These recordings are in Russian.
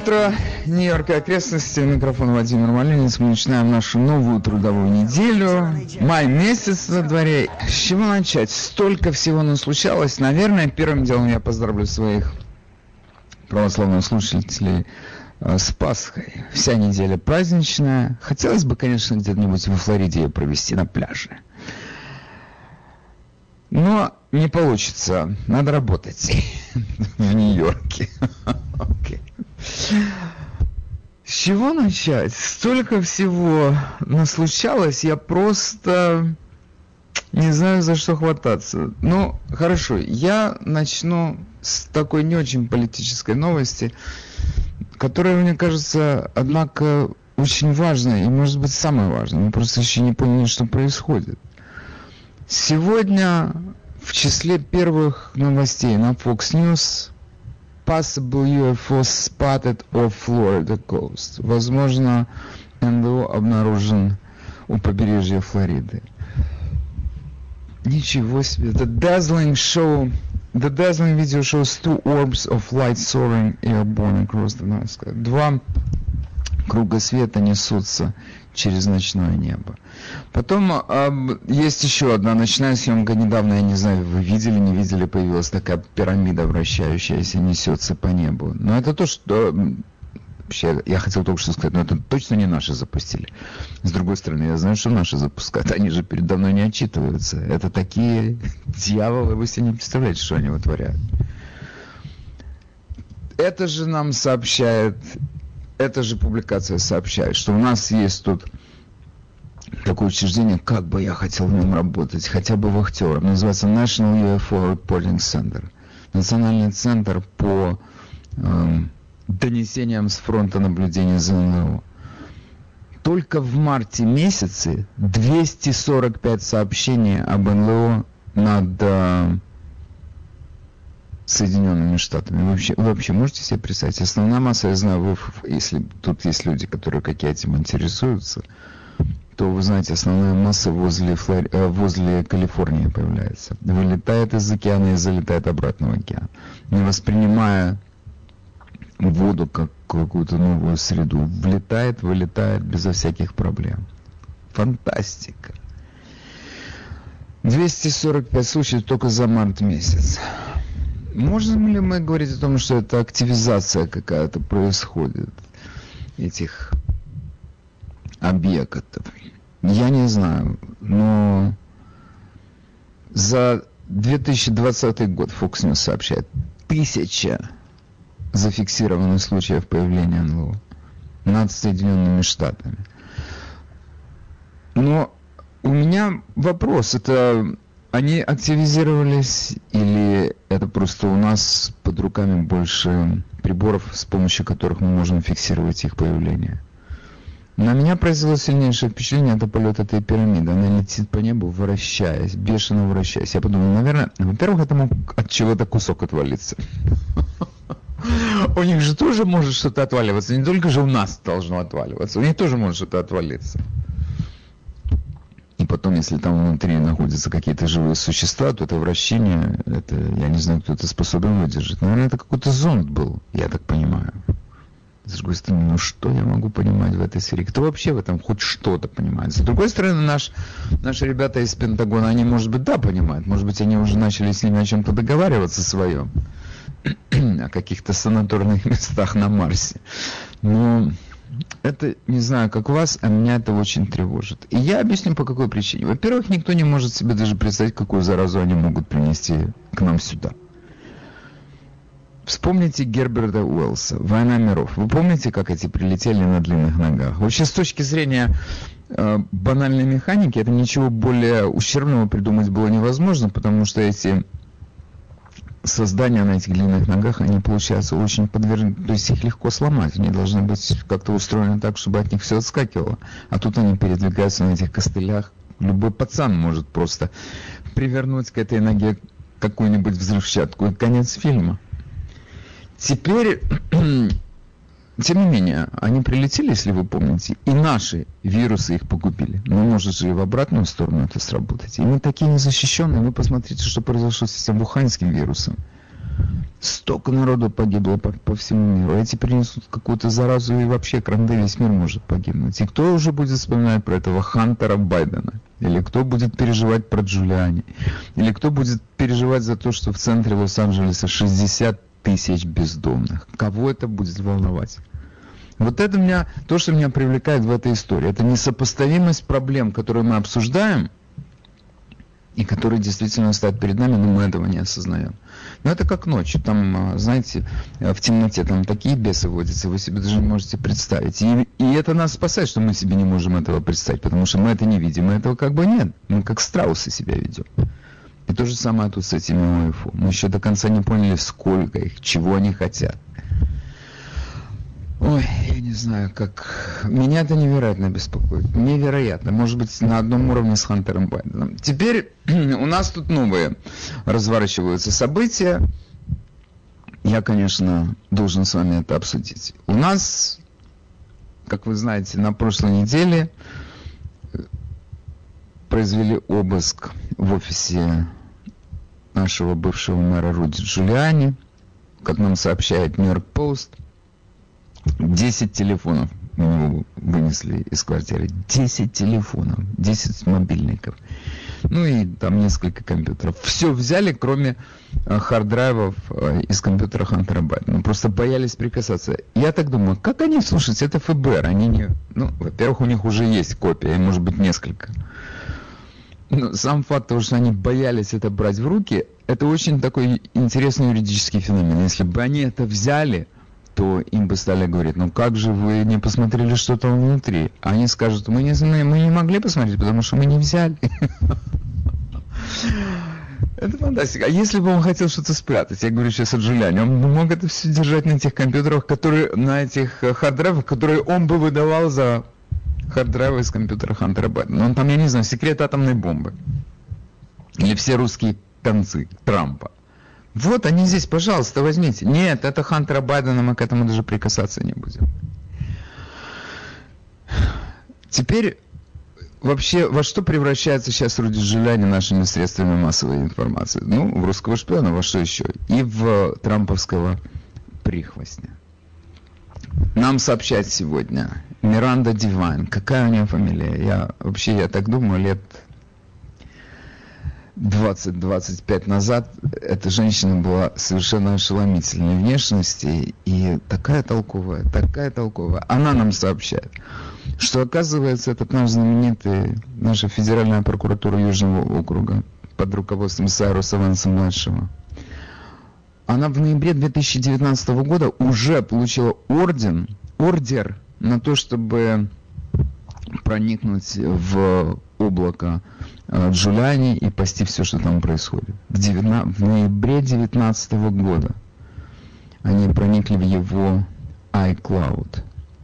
утро, Нью-Йорк и окрестности. Микрофон Владимир Малинец. Мы начинаем нашу новую трудовую неделю. Май месяц на дворе. С чего начать? Столько всего нам случалось. Наверное, первым делом я поздравлю своих православных слушателей э, с Пасхой. Вся неделя праздничная. Хотелось бы, конечно, где-нибудь во Флориде ее провести на пляже. Но не получится. Надо работать в Нью-Йорке. Okay. С чего начать? Столько всего наслучалось, я просто не знаю, за что хвататься. Ну, хорошо, я начну с такой не очень политической новости, которая, мне кажется, однако, очень важная и, может быть, самая важная. Мы просто еще не поняли, что происходит. Сегодня в числе первых новостей на Fox News possible UFO spotted off Florida coast. Возможно, НЛО обнаружен у побережья Флориды. Ничего себе. The dazzling show The dazzling video shows two orbs of light soaring airborne across the night sky. Два круга света несутся через ночное небо. Потом э, есть еще одна ночная съемка. Недавно, я не знаю, вы видели, не видели, появилась такая пирамида вращающаяся, несется по небу. Но это то, что... Вообще, я хотел только что сказать, но это точно не наши запустили. С другой стороны, я знаю, что наши запускают. Они же передо мной не отчитываются. Это такие дьяволы, вы себе не представляете, что они вытворяют. Это же нам сообщает эта же публикация сообщает, что у нас есть тут такое учреждение, как бы я хотел в нем работать, хотя бы вахтером. Называется National UFO Reporting Center. Национальный центр по э, донесениям с фронта наблюдения за НЛО. Только в марте месяце 245 сообщений об НЛО над э, Соединенными Штатами. Вы вообще, вы вообще можете себе представить? Основная масса, я знаю, вы, если тут есть люди, которые как я этим интересуются, то вы знаете, основная масса возле, Флор... Э, возле Калифорнии появляется. Вылетает из океана и залетает обратно в океан. Не воспринимая воду как какую-то новую среду. Влетает, вылетает безо всяких проблем. Фантастика. 245 случаев только за март месяц. Можем ли мы говорить о том, что это активизация какая-то происходит этих объектов? Я не знаю, но за 2020 год Fox News сообщает тысяча зафиксированных случаев появления НЛО над Соединенными Штатами. Но у меня вопрос, это они активизировались или это просто у нас под руками больше приборов, с помощью которых мы можем фиксировать их появление? На меня произвело сильнейшее впечатление это полет этой пирамиды. Она летит по небу, вращаясь, бешено вращаясь. Я подумал, наверное, во-первых, это мог от чего-то кусок отвалиться. У них же тоже может что-то отваливаться. Не только же у нас должно отваливаться. У них тоже может что-то отвалиться. Потом, если там внутри находятся какие-то живые существа, то это вращение, это, я не знаю, кто это способен выдержать. Наверное, это какой-то зонд был, я так понимаю. С другой стороны, ну что я могу понимать в этой сфере? Кто вообще в этом хоть что-то понимает? С другой стороны, наш, наши ребята из Пентагона, они, может быть, да, понимают. Может быть, они уже начали с ними о чем-то договариваться своем. о каких-то санаторных местах на Марсе. Но это, не знаю, как вас, а меня это очень тревожит. И я объясню, по какой причине. Во-первых, никто не может себе даже представить, какую заразу они могут принести к нам сюда. Вспомните Герберта Уэллса, «Война миров». Вы помните, как эти прилетели на длинных ногах? Вообще, с точки зрения э, банальной механики, это ничего более ущербного придумать было невозможно, потому что эти создания на этих длинных ногах, они получаются очень подвержены, то есть их легко сломать, они должны быть как-то устроены так, чтобы от них все отскакивало. А тут они передвигаются на этих костылях. Любой пацан может просто привернуть к этой ноге какую-нибудь взрывчатку и конец фильма. Теперь тем не менее, они прилетели, если вы помните, и наши вирусы их погубили. Но может же и в обратную сторону это сработать. И мы такие незащищенные. Вы посмотрите, что произошло с этим вуханским вирусом. Столько народу погибло по, по всему миру. Эти принесут какую-то заразу, и вообще кранды весь мир может погибнуть. И кто уже будет вспоминать про этого Хантера Байдена? Или кто будет переживать про Джулиани? Или кто будет переживать за то, что в центре Лос-Анджелеса 60 тысяч бездомных? Кого это будет волновать? Вот это меня, то, что меня привлекает в этой истории. Это несопоставимость проблем, которые мы обсуждаем, и которые действительно стоят перед нами, но мы этого не осознаем. Но это как ночью, там, а, знаете, э, в темноте там такие бесы водятся, вы себе даже не можете представить. И, и это нас спасает, что мы себе не можем этого представить, потому что мы это не видим, мы этого как бы нет. Мы как страусы себя ведем. И то же самое тут с этими ОИФУ. Мы еще до конца не поняли, сколько их, чего они хотят. Ой, я не знаю, как... Меня это невероятно беспокоит. Невероятно. Может быть, на одном уровне с Хантером Байденом. Теперь у нас тут новые разворачиваются события. Я, конечно, должен с вами это обсудить. У нас, как вы знаете, на прошлой неделе произвели обыск в офисе нашего бывшего мэра Руди Джулиани. Как нам сообщает Нью-Йорк Пост – 10 телефонов у него вынесли из квартиры. 10 телефонов, 10 мобильников. Ну и там несколько компьютеров. Все взяли, кроме э, хард-драйвов э, из компьютера Хантера Байдена. Просто боялись прикасаться. Я так думаю, как они, слушайте, это ФБР, они не... Ну, во-первых, у них уже есть копия, и может быть несколько. Но сам факт того, что они боялись это брать в руки, это очень такой интересный юридический феномен. Если бы они это взяли, то им бы стали говорить, ну как же вы не посмотрели, что там внутри? Они скажут, мы не, мы не могли посмотреть, потому что мы не взяли. Это фантастика. А если бы он хотел что-то спрятать, я говорю сейчас о Джулиане, он мог это все держать на тех компьютерах, которые, на этих э, харддрайвах, которые он бы выдавал за харддрайвы из компьютера Хантера Байдена. Он там, я не знаю, секрет атомной бомбы. Или все русские концы Трампа. Вот они здесь, пожалуйста, возьмите. Нет, это Хантера Байдена, мы к этому даже прикасаться не будем. Теперь вообще во что превращается сейчас Руди Джулиани нашими средствами массовой информации? Ну, в русского шпиона, во что еще? И в трамповского прихвостня. Нам сообщать сегодня Миранда Дивайн. Какая у нее фамилия? Я вообще, я так думаю, лет 20-25 назад эта женщина была совершенно ошеломительной внешности и такая толковая, такая толковая. Она нам сообщает, что оказывается этот наш знаменитый, наша федеральная прокуратура Южного округа под руководством Сайруса Ванса-младшего, она в ноябре 2019 года уже получила орден, ордер на то, чтобы проникнуть в облако Э, Джулиани и пасти все, что там происходит. В, 19, в ноябре 2019 года они проникли в его iCloud.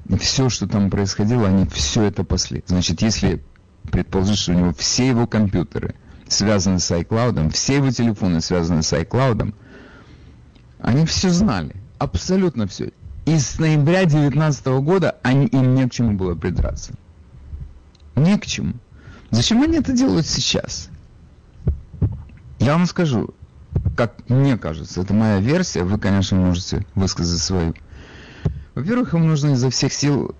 И все, что там происходило, они все это пасли. Значит, если предположить, что у него все его компьютеры связаны с iCloud, все его телефоны связаны с iCloud, они все знали. Абсолютно все. И с ноября 2019 года они, им не к чему было придраться. Не к чему. Зачем они это делают сейчас? Я вам скажу, как мне кажется, это моя версия, вы, конечно, можете высказать свою. Во-первых, им нужно изо всех сил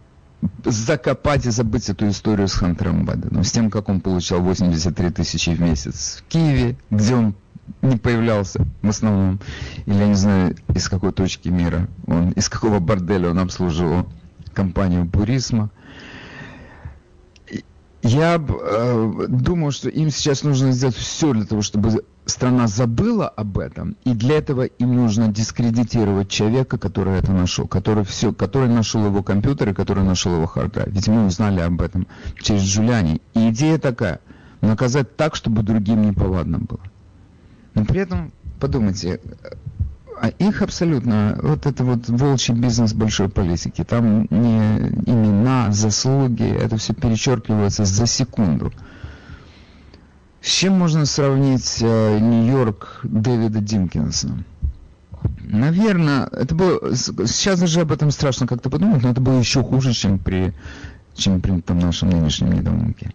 закопать и забыть эту историю с Хантером Байденом, с тем, как он получал 83 тысячи в месяц в Киеве, где он не появлялся в основном, или я не знаю, из какой точки мира он, из какого борделя он обслуживал компанию Бурисма. Я э, думаю, что им сейчас нужно сделать все для того, чтобы страна забыла об этом, и для этого им нужно дискредитировать человека, который это нашел, который все, который нашел его компьютер и который нашел его hard drive. Ведь мы узнали об этом через Джулиани. И идея такая, наказать так, чтобы другим не повадно было. Но при этом, подумайте, а их абсолютно, вот это вот волчий бизнес большой политики, там не имена, заслуги, это все перечеркивается за секунду. С чем можно сравнить э, Нью-Йорк Дэвида Динкинса? Наверное, это было, сейчас даже об этом страшно как-то подумать, но это было еще хуже, чем при, чем при там, нашем нынешнем недоумке.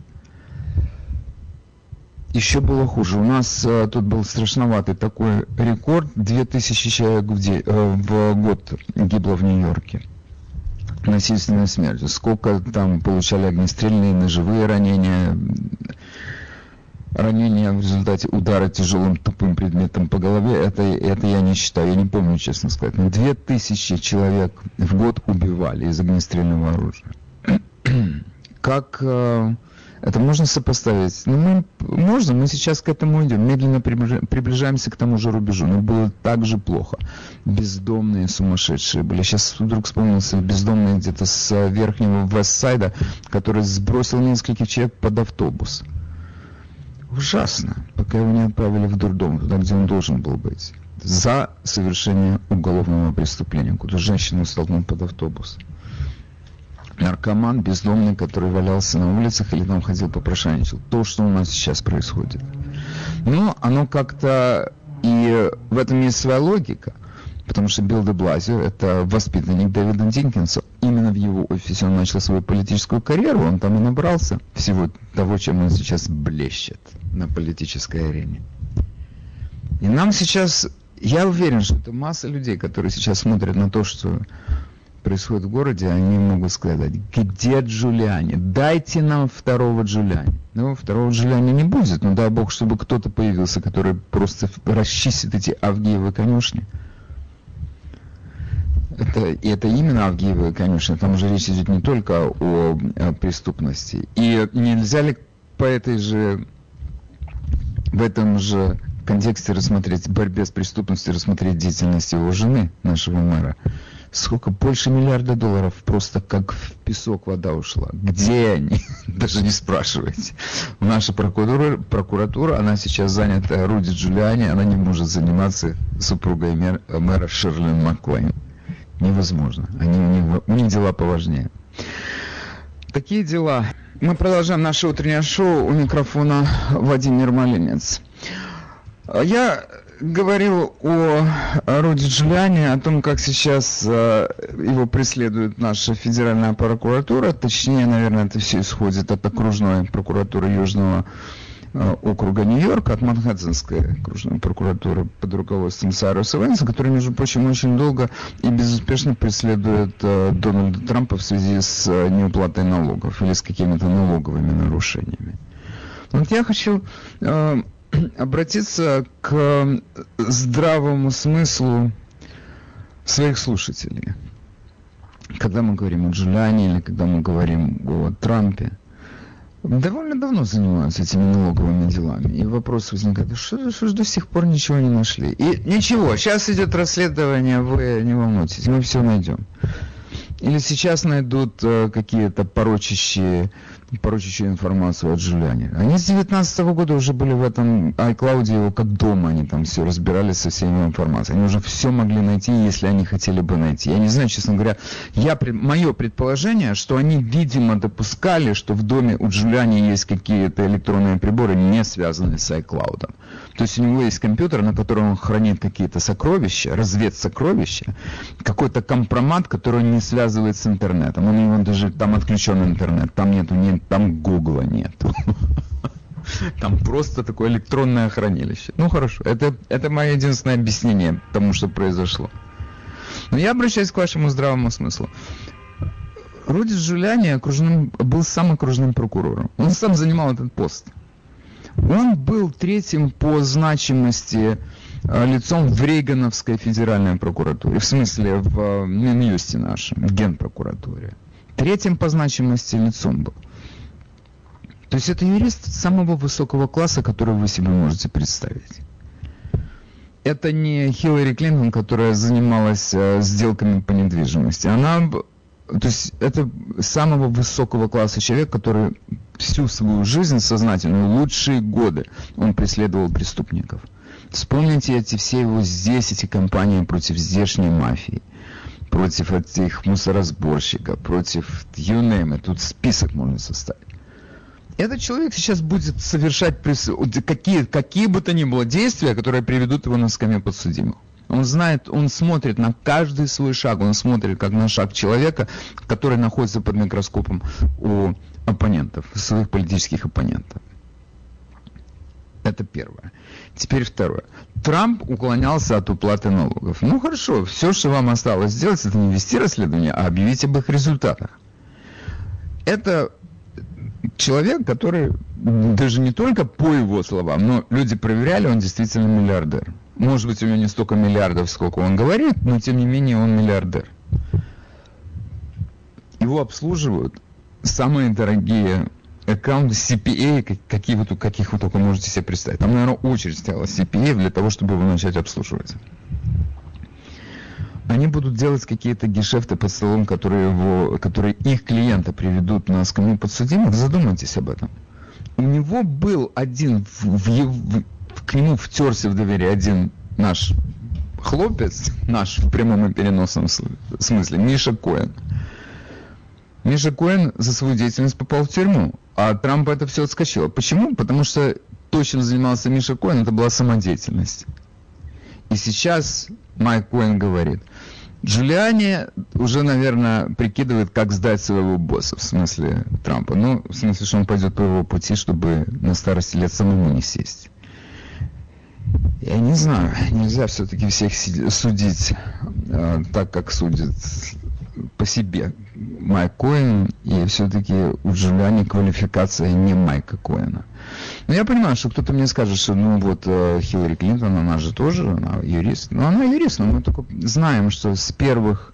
Еще было хуже. У нас э, тут был страшноватый такой рекорд. 2000 человек в, день, э, в год гибло в Нью-Йорке. Насильственной смертью. Сколько там получали огнестрельные, ножевые ранения, ранения в результате удара тяжелым тупым предметом по голове, это, это я не считаю, я не помню, честно сказать. Но 2000 человек в год убивали из огнестрельного оружия. Как э, это можно сопоставить? Ну, мы, можно, мы сейчас к этому идем, медленно приближаемся к тому же рубежу, но было так же плохо. Бездомные сумасшедшие были. Сейчас вдруг вспомнился бездомный где-то с верхнего Вестсайда, который сбросил нескольких человек под автобус. Ужасно, пока его не отправили в дурдом, туда, где он должен был быть. За совершение уголовного преступления, куда женщину столкнул под автобус наркоман, бездомный, который валялся на улицах или там ходил попрошайничал. То, что у нас сейчас происходит. Но оно как-то... И в этом есть своя логика. Потому что Билл де Блазио – это воспитанник Дэвида Динкинса. Именно в его офисе он начал свою политическую карьеру. Он там и набрался всего того, чем он сейчас блещет на политической арене. И нам сейчас... Я уверен, что это масса людей, которые сейчас смотрят на то, что происходит в городе, они могут сказать, где Джулиани? Дайте нам второго Джулиани. Ну, второго Джулиани не будет, но дай бог, чтобы кто-то появился, который просто расчистит эти Авгиевы конюшни. Это, это именно Авгиевы конюшни, там уже речь идет не только о, о преступности. И нельзя ли по этой же, в этом же контексте рассмотреть борьбе с преступностью, рассмотреть деятельность его жены, нашего мэра? Сколько больше миллиарда долларов просто как в песок вода ушла. Где они? Даже не спрашивайте. Наша прокуратура, прокуратура, она сейчас занята Руди Джулиани, она не может заниматься супругой мэр, мэра Шерлин Маккуайн. Невозможно. Они, у, них, у них дела поважнее. Такие дела. Мы продолжаем наше утреннее шоу. У микрофона Владимир Малинец. Я говорил о Руди Джулиани, о том, как сейчас э, его преследует наша федеральная прокуратура, точнее, наверное, это все исходит от окружной прокуратуры Южного э, округа Нью-Йорк, от Манхэттенской окружной прокуратуры под руководством Сайруса Венса, который, между прочим, очень долго и безуспешно преследует э, Дональда Трампа в связи с неуплатой налогов или с какими-то налоговыми нарушениями. Вот я хочу обратиться к здравому смыслу своих слушателей. Когда мы говорим о Джулиане или когда мы говорим о Трампе, довольно давно занимаются этими налоговыми делами. И вопрос возникает, что, что же до сих пор ничего не нашли? И ничего, сейчас идет расследование, вы не волнуйтесь, мы все найдем. Или сейчас найдут э, какие-то порочащие порочащую информацию от Джулиани. Они с 19 года уже были в этом iCloud, его как дома, они там все разбирались со всей информацией. Они уже все могли найти, если они хотели бы найти. Я не знаю, честно говоря, я, мое предположение, что они, видимо, допускали, что в доме у Джулиани есть какие-то электронные приборы, не связанные с iCloud. То есть у него есть компьютер, на котором он хранит какие-то сокровища, разведсокровища, какой-то компромат, который не связывает с интернетом. У него даже там отключен интернет, там нету ни там Гугла нет. Там просто такое электронное хранилище. Ну хорошо, это, это мое единственное объяснение тому, что произошло. Но я обращаюсь к вашему здравому смыслу. Руди Джулиани окружным, был сам окружным прокурором. Он сам занимал этот пост. Он был третьим по значимости э, лицом в Рейгановской федеральной прокуратуре. В смысле, в э, Минюсте нашем, в Генпрокуратуре. Третьим по значимости лицом был. То есть это юрист самого высокого класса, который вы себе можете представить. Это не Хиллари Клинтон, которая занималась э, сделками по недвижимости. Она, то есть это самого высокого класса человек, который всю свою жизнь сознательную, лучшие годы, он преследовал преступников. Вспомните эти все его здесь, эти кампании против здешней мафии, против этих мусоросборщиков, против you тут список можно составить этот человек сейчас будет совершать какие, какие бы то ни было действия, которые приведут его на скамью подсудимых. Он знает, он смотрит на каждый свой шаг, он смотрит как на шаг человека, который находится под микроскопом у оппонентов, своих политических оппонентов. Это первое. Теперь второе. Трамп уклонялся от уплаты налогов. Ну хорошо, все, что вам осталось сделать, это не вести расследование, а объявить об их результатах. Это человек, который даже не только по его словам, но люди проверяли, он действительно миллиардер. Может быть, у него не столько миллиардов, сколько он говорит, но тем не менее он миллиардер. Его обслуживают самые дорогие аккаунты CPA, какие вы, каких вы только можете себе представить. Там, наверное, очередь стояла CPA для того, чтобы его начать обслуживать. Они будут делать какие-то гешефты под столом, которые, его, которые их клиента приведут на скамью подсудимых. Задумайтесь об этом. У него был один, в, в, в, к нему втерся в доверие один наш хлопец, наш в прямом и переносном смысле, Миша Коэн. Миша Коэн за свою деятельность попал в тюрьму, а Трамп это все отскочило. Почему? Потому что то, чем занимался Миша Коэн, это была самодеятельность. И сейчас Майк Коэн говорит, Джулиани уже, наверное, прикидывает, как сдать своего босса, в смысле Трампа. Ну, в смысле, что он пойдет по его пути, чтобы на старости лет самому не сесть. Я не знаю, нельзя все-таки всех судить э, так, как судят по себе Майк Коэн, и все-таки у Джулиани квалификация не Майка Коэна. Но я понимаю, что кто-то мне скажет, что ну вот э, Хиллари Клинтон, она же тоже, она юрист. Но она юрист, но мы только знаем, что с первых...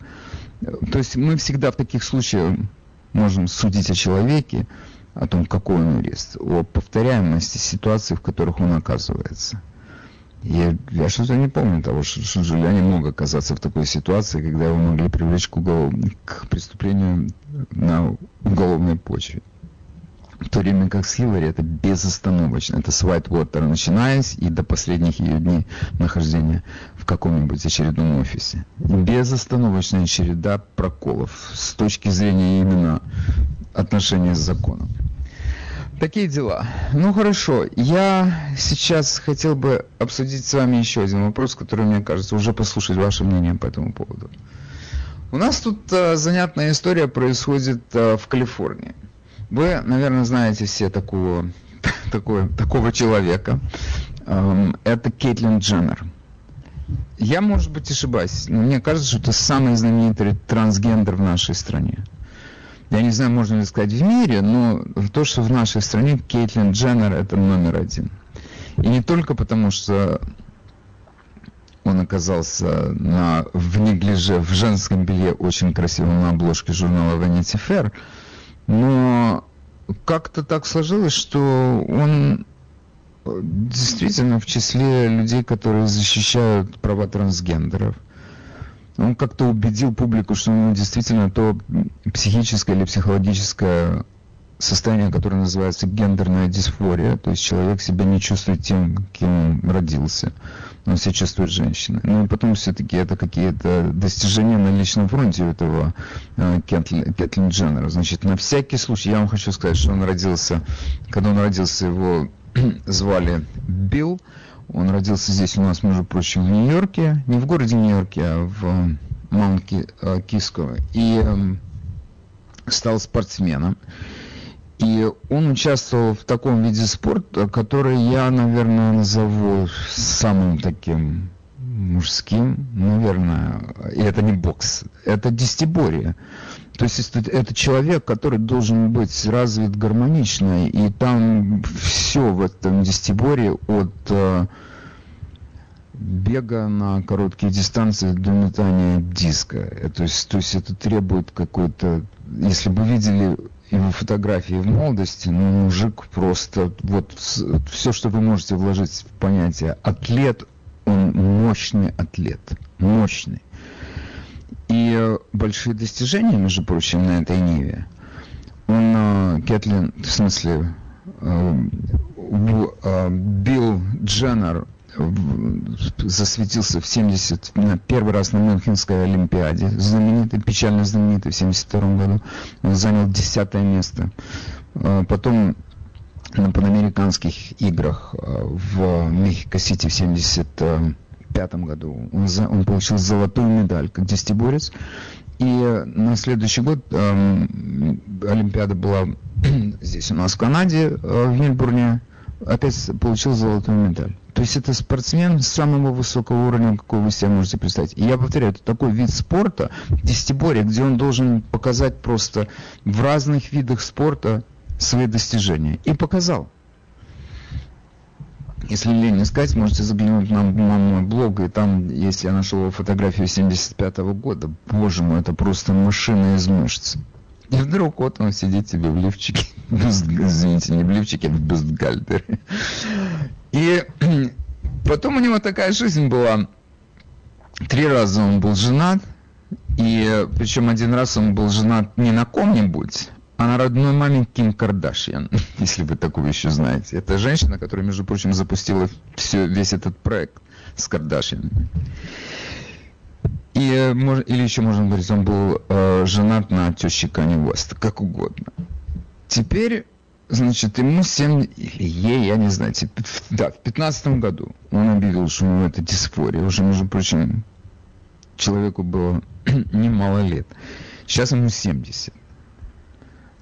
Э, то есть мы всегда в таких случаях можем судить о человеке, о том, какой он юрист, о повторяемости ситуаций, в которых он оказывается. Я, я что-то не помню того, что, что Джулиани мог оказаться в такой ситуации, когда его могли привлечь к, угол, к преступлению на уголовной почве. В то время как с Хиллари это безостановочно. Это с Уайтвотер, начинаясь и до последних ее дней нахождения в каком-нибудь очередном офисе. Безостановочная череда проколов с точки зрения именно отношения с законом. Такие дела. Ну хорошо, я сейчас хотел бы обсудить с вами еще один вопрос, который, мне кажется, уже послушать ваше мнение по этому поводу. У нас тут э, занятная история происходит э, в Калифорнии. Вы, наверное, знаете все такого, такого, такого человека. Эм, это Кейтлин Дженнер. Я, может быть, ошибаюсь, но мне кажется, что это самый знаменитый трансгендер в нашей стране я не знаю, можно ли сказать в мире, но то, что в нашей стране Кейтлин Дженнер это номер один. И не только потому, что он оказался на, в неглиже, в женском белье очень красивом на обложке журнала Vanity Fair, но как-то так сложилось, что он действительно в числе людей, которые защищают права трансгендеров он как-то убедил публику, что ну, действительно то психическое или психологическое состояние, которое называется гендерная дисфория, то есть человек себя не чувствует тем, кем он родился, он себя чувствует женщиной. Ну и потом все-таки это какие-то достижения на личном фронте этого э, Кэтлин, Кэтлин Дженнера. Значит, на всякий случай, я вам хочу сказать, что он родился, когда он родился, его звали Билл, он родился здесь у нас, между прочим, в Нью-Йорке, не в городе Нью-Йорке, а в Маунт-Киско, и эм, стал спортсменом. И он участвовал в таком виде спорта, который я, наверное, назову самым таким мужским, наверное, и это не бокс, это десятиборье. То есть это, это человек, который должен быть развит гармонично, и там все в этом десятиборье от э, бега на короткие дистанции до метания диска. Э, то есть, то есть это требует какой-то... Если бы видели его фотографии в молодости, ну, мужик просто... Вот все, что вы можете вложить в понятие атлет, он мощный атлет. Мощный. И э, большие достижения, между прочим, на этой ниве. Он, э, Кэтлин, в смысле, э, Билл Дженнер засветился в 70, первый раз на Мюнхенской Олимпиаде, знаменитой, печально знаменитой в 72 году. Он занял десятое место. Потом на панамериканских играх в Мехико-Сити в 70 1995 году. Он, за, он получил золотую медаль как десятиборец. И на следующий год э, Олимпиада была здесь у нас в Канаде, э, в Мельбурне, опять получил золотую медаль. То есть это спортсмен самого высокого уровня, какой вы себе можете представить. И я повторяю, это такой вид спорта, десятиборье, где он должен показать просто в разных видах спорта свои достижения. И показал. Если лень искать, можете заглянуть на, на мой блог, и там, если я нашел фотографию 75 -го года, боже мой, это просто машина из мышц. И вдруг вот он сидит себе в лифчике, извините, не в лифчике, а в бюстгальтере. И потом у него такая жизнь была. Три раза он был женат, и причем один раз он был женат не на ком-нибудь, а на родной маме Ким Кардашьян, если вы такую еще знаете. Это женщина, которая, между прочим, запустила все, весь этот проект с Кардашьянами. И, или еще можно говорить, он был э, женат на теще Кани Уэст, как угодно. Теперь, значит, ему 7, или ей, я не знаю, типа, да, в 15 году он объявил, что у него это дисфория. Уже, между прочим, человеку было немало лет. Сейчас ему 70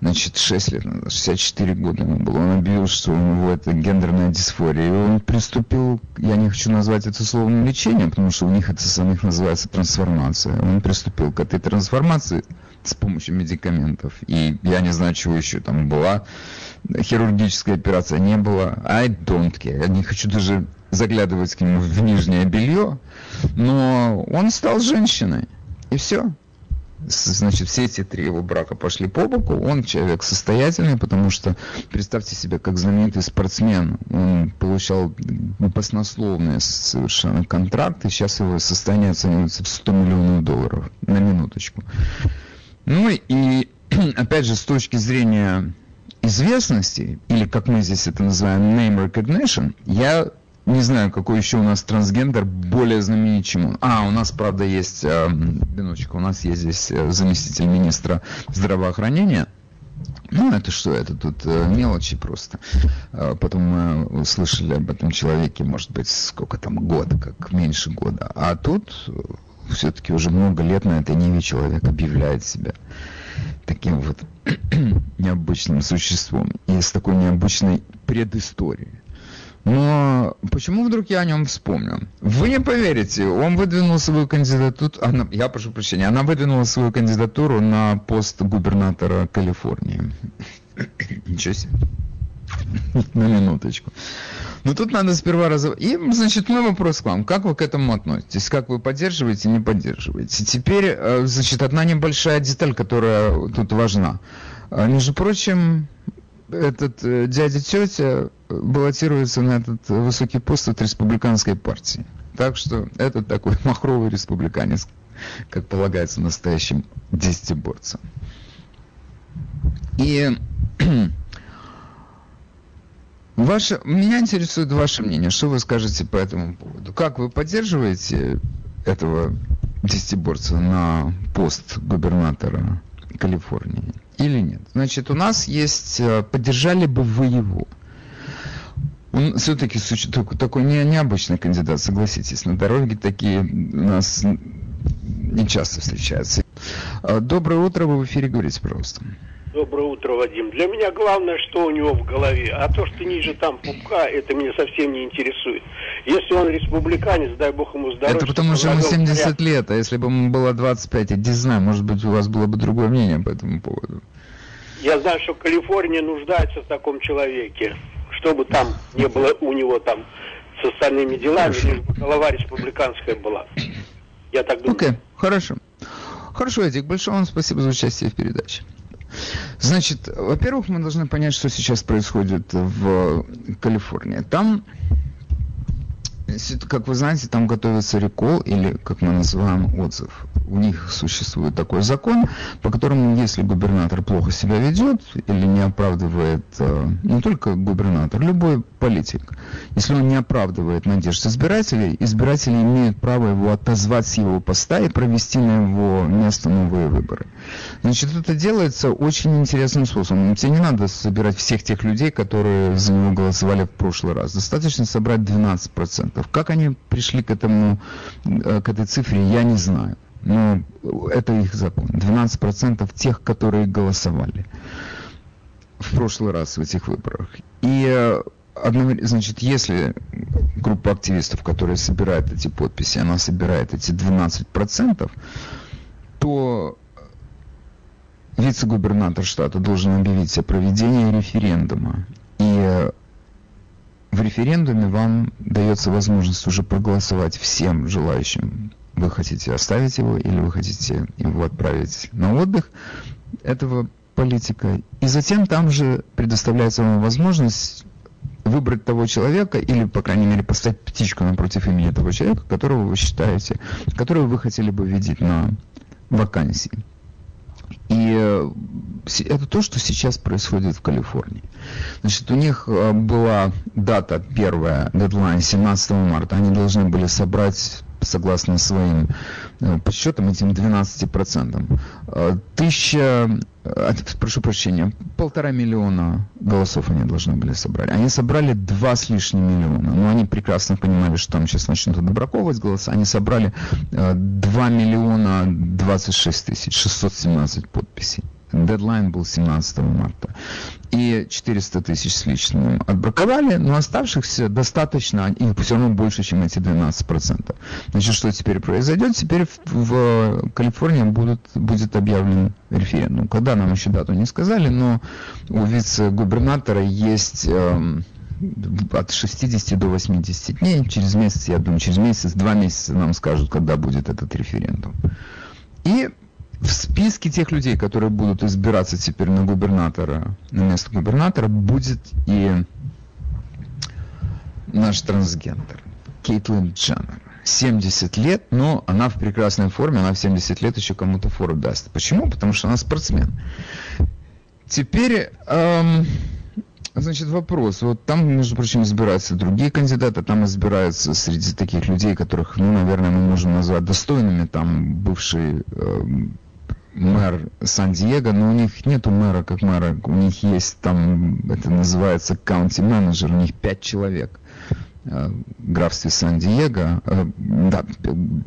значит, 6 лет назад, 64 года ему было, он объявил, что у него это гендерная дисфория. И он приступил, я не хочу назвать это словом лечением, потому что у них это самих называется трансформация. Он приступил к этой трансформации с помощью медикаментов. И я не знаю, чего еще там была. Хирургическая операция не было. I don't care. Я не хочу даже заглядывать к нему в нижнее белье. Но он стал женщиной. И все значит, все эти три его брака пошли по боку. Он человек состоятельный, потому что, представьте себе, как знаменитый спортсмен, он получал баснословные совершенно контракты, сейчас его состояние оценивается в 100 миллионов долларов на минуточку. Ну и, опять же, с точки зрения известности, или как мы здесь это называем, name recognition, я не знаю, какой еще у нас трансгендер более знаменит, чем он. А, у нас, правда, есть, э, у нас есть здесь э, заместитель министра здравоохранения. Ну, это что, это тут э, мелочи просто. Э, потом мы услышали об этом человеке, может быть, сколько там, года, как меньше года. А тут все-таки уже много лет на этой ниве человек объявляет себя таким вот необычным существом и с такой необычной предысторией. Но почему вдруг я о нем вспомнил? Вы не поверите, он выдвинул свою кандидатуру, она, я прошу прощения, она выдвинула свою кандидатуру на пост губернатора Калифорнии. Ничего себе. На минуточку. Но тут надо сперва раз... И, значит, мой вопрос к вам. Как вы к этому относитесь? Как вы поддерживаете, не поддерживаете? Теперь, э, значит, одна небольшая деталь, которая тут важна. Э, между прочим, этот э, дядя тетя баллотируется на этот высокий пост от республиканской партии. Так что это такой махровый республиканец, как полагается настоящим десятиборцам. И ваше, меня интересует ваше мнение. Что вы скажете по этому поводу? Как вы поддерживаете этого десятиборца на пост губернатора Калифорнии или нет? Значит, у нас есть, э, поддержали бы вы его – он все-таки такой не, необычный кандидат, согласитесь. На дороге такие у нас не часто встречаются. А, доброе утро, вы в эфире говорите, пожалуйста. Доброе утро, Вадим. Для меня главное, что у него в голове. А то, что ниже там пупка, это меня совсем не интересует. Если он республиканец, дай бог ему здоровья. Это потому что ему 70 лет, а если бы ему было 25, я не знаю, может быть, у вас было бы другое мнение по этому поводу. Я знаю, что Калифорния нуждается в таком человеке чтобы там не было у него там с остальными делами, лишь бы голова республиканская была. Я так думаю. Окей, okay, хорошо. Хорошо, Эдик, большое вам спасибо за участие в передаче. Значит, во-первых, мы должны понять, что сейчас происходит в Калифорнии. Там как вы знаете, там готовится рекол, или, как мы называем, отзыв. У них существует такой закон, по которому, если губернатор плохо себя ведет или не оправдывает, э, не только губернатор, любой политик, если он не оправдывает надежд избирателей, избиратели имеют право его отозвать с его поста и провести на его место новые выборы. Значит, это делается очень интересным способом. Тебе не надо собирать всех тех людей, которые за него голосовали в прошлый раз. Достаточно собрать 12%. Как они пришли к этому, э, к этой цифре, я не знаю. Но это их закон. 12% тех, которые голосовали в прошлый раз в этих выборах. И э, значит, если группа активистов, которая собирает эти подписи, она собирает эти 12%, то вице-губернатор штата должен объявить о проведении референдума. И в референдуме вам дается возможность уже проголосовать всем желающим. Вы хотите оставить его или вы хотите его отправить на отдых этого политика. И затем там же предоставляется вам возможность выбрать того человека или, по крайней мере, поставить птичку напротив имени того человека, которого вы считаете, которого вы хотели бы видеть на вакансии. И э, это то, что сейчас происходит в Калифорнии. Значит, у них э, была дата первая, дедлайн 17 марта. Они должны были собрать согласно своим э, подсчетам, этим 12%. Э, тысяча, э, прошу прощения, полтора миллиона голосов они должны были собрать. Они собрали два с лишним миллиона. Но они прекрасно понимали, что там сейчас начнут добраковывать голоса. Они собрали 2 миллиона 26 тысяч 617 подписей. Дедлайн был 17 марта. И 400 тысяч с лишним отбраковали, но оставшихся достаточно, и все равно больше, чем эти 12%. Значит, что теперь произойдет? Теперь в, в Калифорнии будут, будет объявлен референдум. Когда нам еще дату не сказали, но у вице-губернатора есть... Эм, от 60 до 80 дней. Через месяц, я думаю, через месяц, два месяца нам скажут, когда будет этот референдум. И в списке тех людей, которые будут избираться теперь на губернатора, на место губернатора, будет и наш трансгендер, Кейтлин Дженнер. 70 лет, но она в прекрасной форме, она в 70 лет еще кому-то фору даст. Почему? Потому что она спортсмен. Теперь, эм, значит, вопрос. Вот там, между прочим, избираются другие кандидаты, там избираются среди таких людей, которых, ну, наверное, мы можем назвать достойными, там бывший эм, мэр Сан-Диего, но у них нету мэра как мэра, у них есть там, это называется каунти-менеджер, у них пять человек э, графстве Сан-Диего, э, да,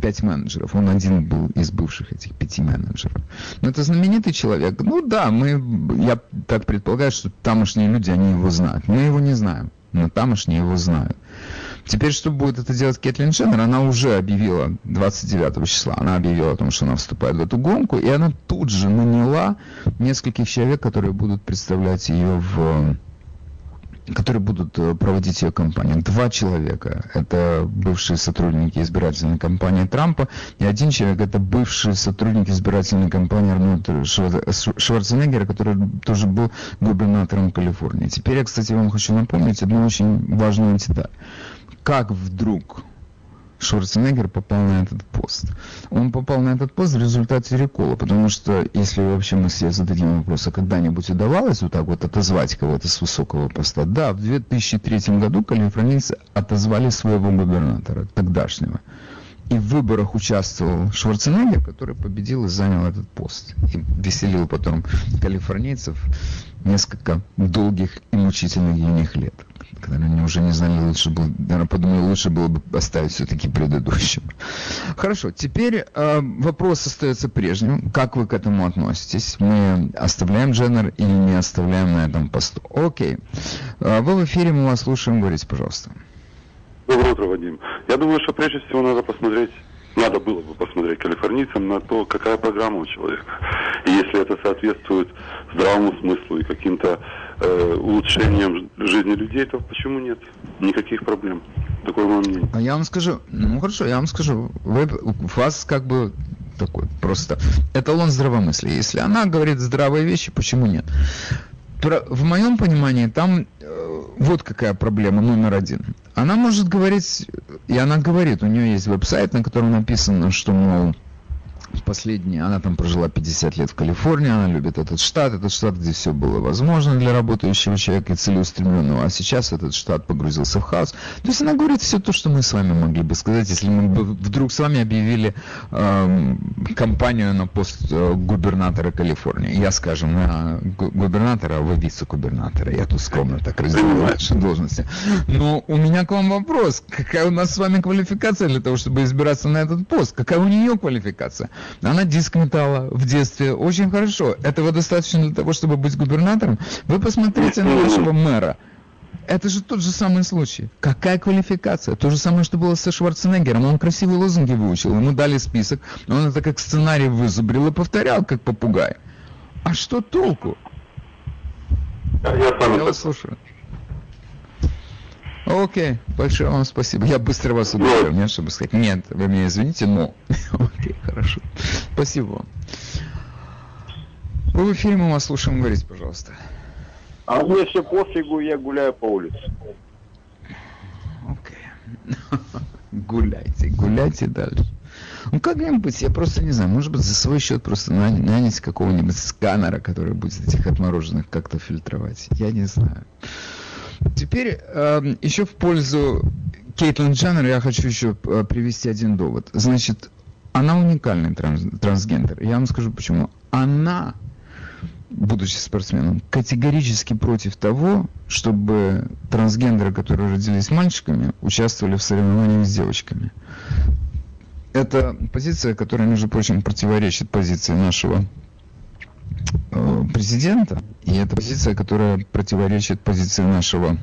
пять менеджеров, он один был из бывших этих пяти менеджеров. Но это знаменитый человек. Ну да, мы, я так предполагаю, что тамошние люди, они его знают. Мы его не знаем, но тамошние его знают. Теперь, что будет это делать Кэтлин Дженнер, она уже объявила 29 числа, она объявила о том, что она вступает в эту гонку, и она тут же наняла нескольких человек, которые будут представлять ее в которые будут э, проводить ее кампанию. Два человека. Это бывшие сотрудники избирательной кампании Трампа, и один человек это бывший сотрудник избирательной кампании Арнольда Шварценеггера, который тоже был губернатором Калифорнии. Теперь я, кстати, вам хочу напомнить одну очень важную деталь как вдруг Шварценеггер попал на этот пост. Он попал на этот пост в результате рекола, потому что, если вообще мы себе зададим вопрос, а когда-нибудь удавалось вот так вот отозвать кого-то с высокого поста? Да, в 2003 году калифорнийцы отозвали своего губернатора, тогдашнего. И в выборах участвовал Шварценеггер, который победил и занял этот пост. И веселил потом калифорнийцев несколько долгих и мучительных для лет когда они уже не знали, лучше было, наверное, подумали, лучше было бы оставить все-таки предыдущим. Хорошо, теперь э, вопрос остается прежним. Как вы к этому относитесь? Мы оставляем Дженнер или не оставляем на этом посту? Окей. Э, вы в эфире, мы вас слушаем. Говорите, пожалуйста. Доброе утро, Вадим. Я думаю, что прежде всего надо посмотреть надо было бы посмотреть калифорнийцам на то, какая программа у человека. И если это соответствует здравому смыслу и каким-то э, улучшением жизни людей, то почему нет? Никаких проблем. Такое мое мнение. А я вам скажу, ну хорошо, я вам скажу, вы, у вас как бы такой просто эталон здравомыслия. Если она говорит здравые вещи, почему нет? В моем понимании там э, вот какая проблема номер один. Она может говорить, и она говорит, у нее есть веб-сайт, на котором написано, что, мол, последние, она там прожила 50 лет в Калифорнии, она любит этот штат, этот штат, где все было возможно для работающего человека и целеустремленного, а сейчас этот штат погрузился в хаос. То есть она говорит все то, что мы с вами могли бы сказать, если мы бы вдруг с вами объявили э, кампанию на пост э, губернатора Калифорнии. Я, скажем, на губернатора, а вы вице-губернатора. Я тут скромно так разделил ваши должности. Но у меня к вам вопрос. Какая у нас с вами квалификация для того, чтобы избираться на этот пост? Какая у нее квалификация? Она диск металла в детстве. Очень хорошо. Этого достаточно для того, чтобы быть губернатором. Вы посмотрите на нашего мэра. это же тот же самый случай. Какая квалификация? То же самое, что было со Шварценеггером. Он красивые лозунги выучил, ему дали список, он это как сценарий вызубрил и повторял, как попугай. А что толку? Я, я, я вас слушаю. Окей, большое вам спасибо. Я быстро вас убежал, нет, чтобы сказать, нет, вы меня извините, но. Окей, хорошо. Спасибо вам. Вы в эфире, мы вас слушаем, говорите, пожалуйста. А мне все пофигу, я гуляю по улице. Окей. Гуляйте, гуляйте дальше. Ну, как-нибудь, я просто не знаю, может быть, за свой счет просто нанять какого-нибудь сканера, который будет этих отмороженных как-то фильтровать. Я не знаю. Теперь э, еще в пользу Кейтлин Дженнер я хочу еще э, привести один довод. Значит, она уникальный транс, трансгендер. Я вам скажу почему. Она, будучи спортсменом, категорически против того, чтобы трансгендеры, которые родились мальчиками, участвовали в соревнованиях с девочками. Это позиция, которая, между прочим, противоречит позиции нашего президента, и это позиция, которая противоречит позиции нашего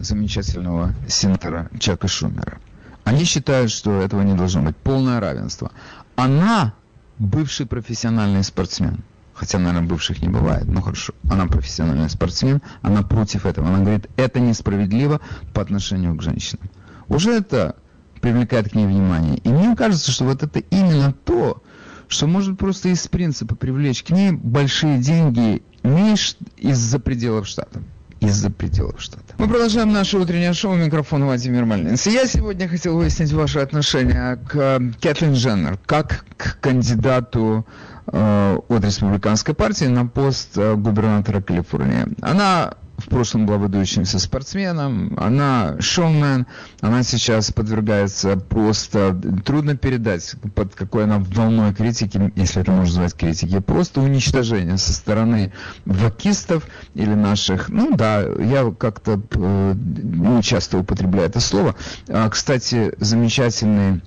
замечательного сенатора Чака Шумера. Они считают, что этого не должно быть. Полное равенство. Она бывший профессиональный спортсмен. Хотя, наверное, бывших не бывает, но хорошо. Она профессиональный спортсмен, она против этого. Она говорит, это несправедливо по отношению к женщинам. Уже это привлекает к ней внимание. И мне кажется, что вот это именно то, что может просто из принципа привлечь к ней большие деньги не из-за пределов штата из-за пределов штата. Мы продолжаем наше утреннее шоу. Микрофон Владимир Мальнинс. Я сегодня хотел выяснить ваше отношение к Кэтлин Дженнер, как к кандидату э, от республиканской партии на пост э, губернатора Калифорнии. Она в прошлом была выдающимся спортсменом, она шоумен, она сейчас подвергается просто, трудно передать, под какой она волной критики, если это можно назвать критики, просто уничтожение со стороны вакистов или наших, ну да, я как-то не часто употребляю это слово. А, кстати, замечательный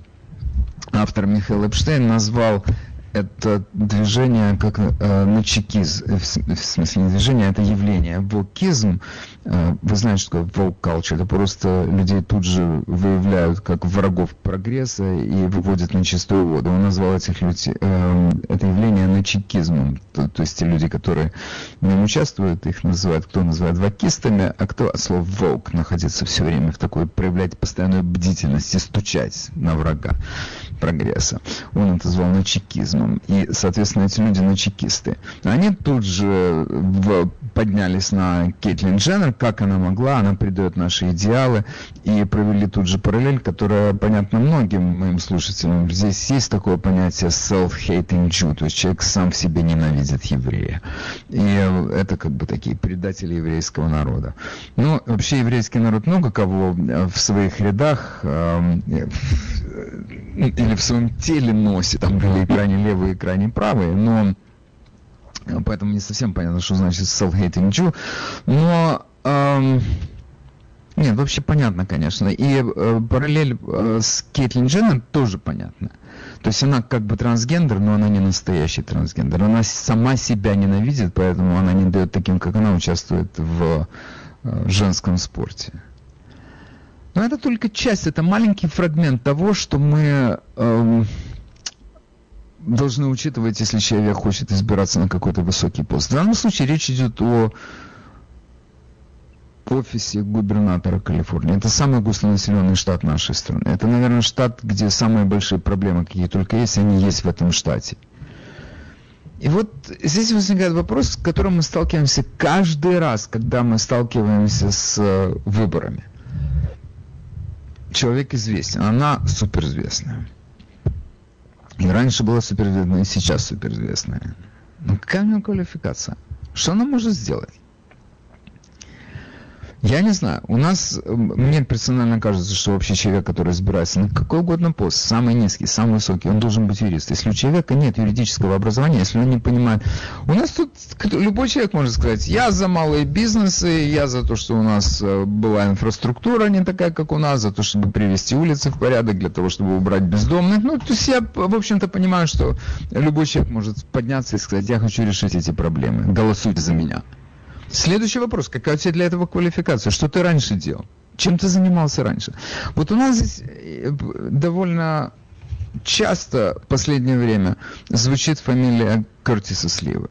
автор Михаил Эпштейн назвал это движение как э, начекиз, в, в смысле не движение, а это явление. Вокизм, э, вы знаете, что такое волк culture, это просто людей тут же выявляют как врагов прогресса и выводят на чистую воду. Он назвал этих людей, э, это явление начекизмом, то, то есть те люди, которые в нем участвуют, их называют, кто называет вокистами, а кто от слова волк, находиться все время в такой, проявлять постоянную бдительность и стучать на врага прогресса. Он это назвал начекизмом и, соответственно, эти люди начекисты. Они тут же в, поднялись на Кейтлин Дженнер, как она могла, она придает наши идеалы, и провели тут же параллель, которая понятна многим моим слушателям. Здесь есть такое понятие self-hating Jew, то есть человек сам в себе ненавидит еврея. И это как бы такие предатели еврейского народа. Но ну, вообще еврейский народ много кого в своих рядах э, или в своем теле носит, там были крайне левые крайне правые, но поэтому не совсем понятно, что значит self-hating Jew, но эм, нет, вообще понятно, конечно. И э, параллель э, с Кейтлин Дженнер тоже понятна. То есть она как бы трансгендер, но она не настоящий трансгендер. Она сама себя ненавидит, поэтому она не дает таким, как она, участвует в э, женском спорте. Но это только часть, это маленький фрагмент того, что мы эм, должны учитывать, если человек хочет избираться на какой-то высокий пост. В данном случае речь идет о офисе губернатора Калифорнии. Это самый густонаселенный штат нашей страны. Это, наверное, штат, где самые большие проблемы, какие только есть, они есть в этом штате. И вот здесь возникает вопрос, с которым мы сталкиваемся каждый раз, когда мы сталкиваемся с э, выборами. Человек известен, она суперизвестная. И раньше была суперизвестная, и сейчас суперизвестная. Но какая у нее квалификация? Что она может сделать? Я не знаю. У нас, мне персонально кажется, что вообще человек, который избирается на какой угодно пост, самый низкий, самый высокий, он должен быть юрист. Если у человека нет юридического образования, если он не понимает... У нас тут любой человек может сказать, я за малые бизнесы, я за то, что у нас э, была инфраструктура не такая, как у нас, за то, чтобы привести улицы в порядок, для того, чтобы убрать бездомных. Ну, то есть я, в общем-то, понимаю, что любой человек может подняться и сказать, я хочу решить эти проблемы, голосуйте за меня. Следующий вопрос. Какая у тебя для этого квалификация? Что ты раньше делал? Чем ты занимался раньше? Вот у нас здесь э, довольно часто в последнее время звучит фамилия Кертиса Сливы.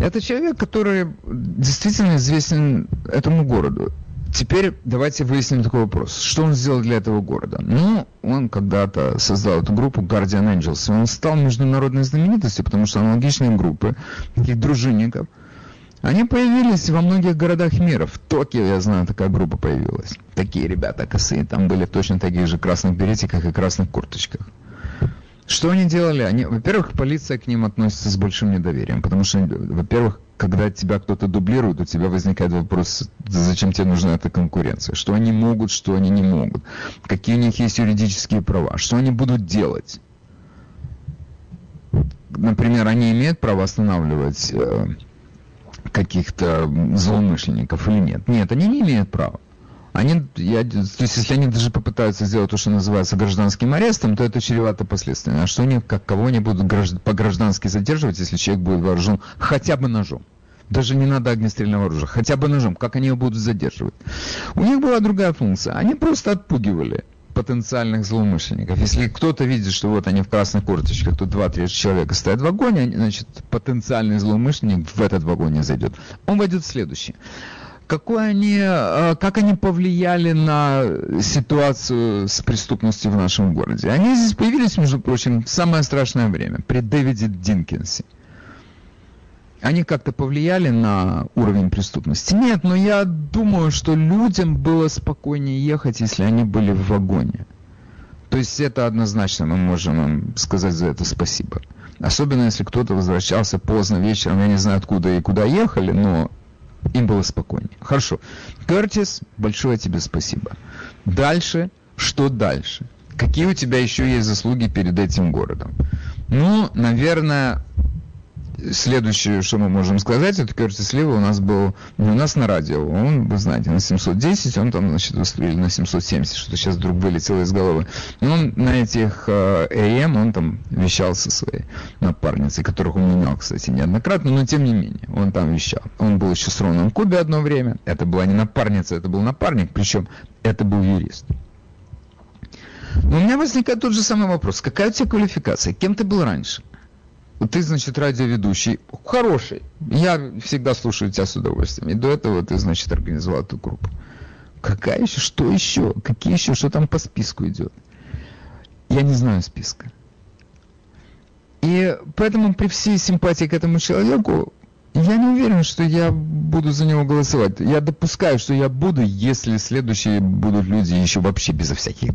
Это человек, который действительно известен этому городу. Теперь давайте выясним такой вопрос. Что он сделал для этого города? Ну, он когда-то создал эту группу Guardian Angels. Он стал международной знаменитостью, потому что аналогичные группы, таких дружинников, они появились во многих городах мира. В Токио, я знаю, такая группа появилась. Такие ребята косые. Там были точно такие же красных беретиках и красных курточках. Что они делали? Они, во-первых, полиция к ним относится с большим недоверием, потому что, во-первых, когда тебя кто-то дублирует, у тебя возникает вопрос, зачем тебе нужна эта конкуренция? Что они могут, что они не могут? Какие у них есть юридические права? Что они будут делать? Например, они имеют право останавливать э, каких-то злоумышленников или нет? Нет, они не имеют права. Они, я, то есть, если они даже попытаются сделать то, что называется гражданским арестом, то это чревато последствиями. А что они, как кого они будут гражд, по-граждански задерживать, если человек будет вооружен хотя бы ножом? Даже не надо огнестрельного оружия, хотя бы ножом. Как они его будут задерживать? У них была другая функция. Они просто отпугивали потенциальных злоумышленников. Если кто-то видит, что вот они в красных курточках, тут два-три человека стоят в вагоне, значит, потенциальный злоумышленник в этот вагон не зайдет. Он войдет в следующий какой они, э, как они повлияли на ситуацию с преступностью в нашем городе. Они здесь появились, между прочим, в самое страшное время, при Дэвиде Динкинсе. Они как-то повлияли на уровень преступности? Нет, но я думаю, что людям было спокойнее ехать, если они были в вагоне. То есть это однозначно мы можем им сказать за это спасибо. Особенно если кто-то возвращался поздно вечером, я не знаю откуда и куда ехали, но им было спокойнее. Хорошо. Кертис, большое тебе спасибо. Дальше, что дальше? Какие у тебя еще есть заслуги перед этим городом? Ну, наверное, следующее, что мы можем сказать, это Кертис Лива у нас был, не у нас на радио, он, вы знаете, на 710, он там, значит, выступил на 770, что сейчас вдруг вылетело из головы. Но он на этих э, AM, он там вещал со своей напарницей, которых он менял, кстати, неоднократно, но тем не менее, он там вещал. Он был еще с Роном Куби одно время, это была не напарница, это был напарник, причем это был юрист. Но у меня возникает тот же самый вопрос. Какая у тебя квалификация? Кем ты был раньше? Ты, значит, радиоведущий. Хороший. Я всегда слушаю тебя с удовольствием. И до этого ты, значит, организовал эту группу. Какая еще? Что еще? Какие еще? Что там по списку идет? Я не знаю списка. И поэтому при всей симпатии к этому человеку, я не уверен, что я буду за него голосовать. Я допускаю, что я буду, если следующие будут люди еще вообще безо всяких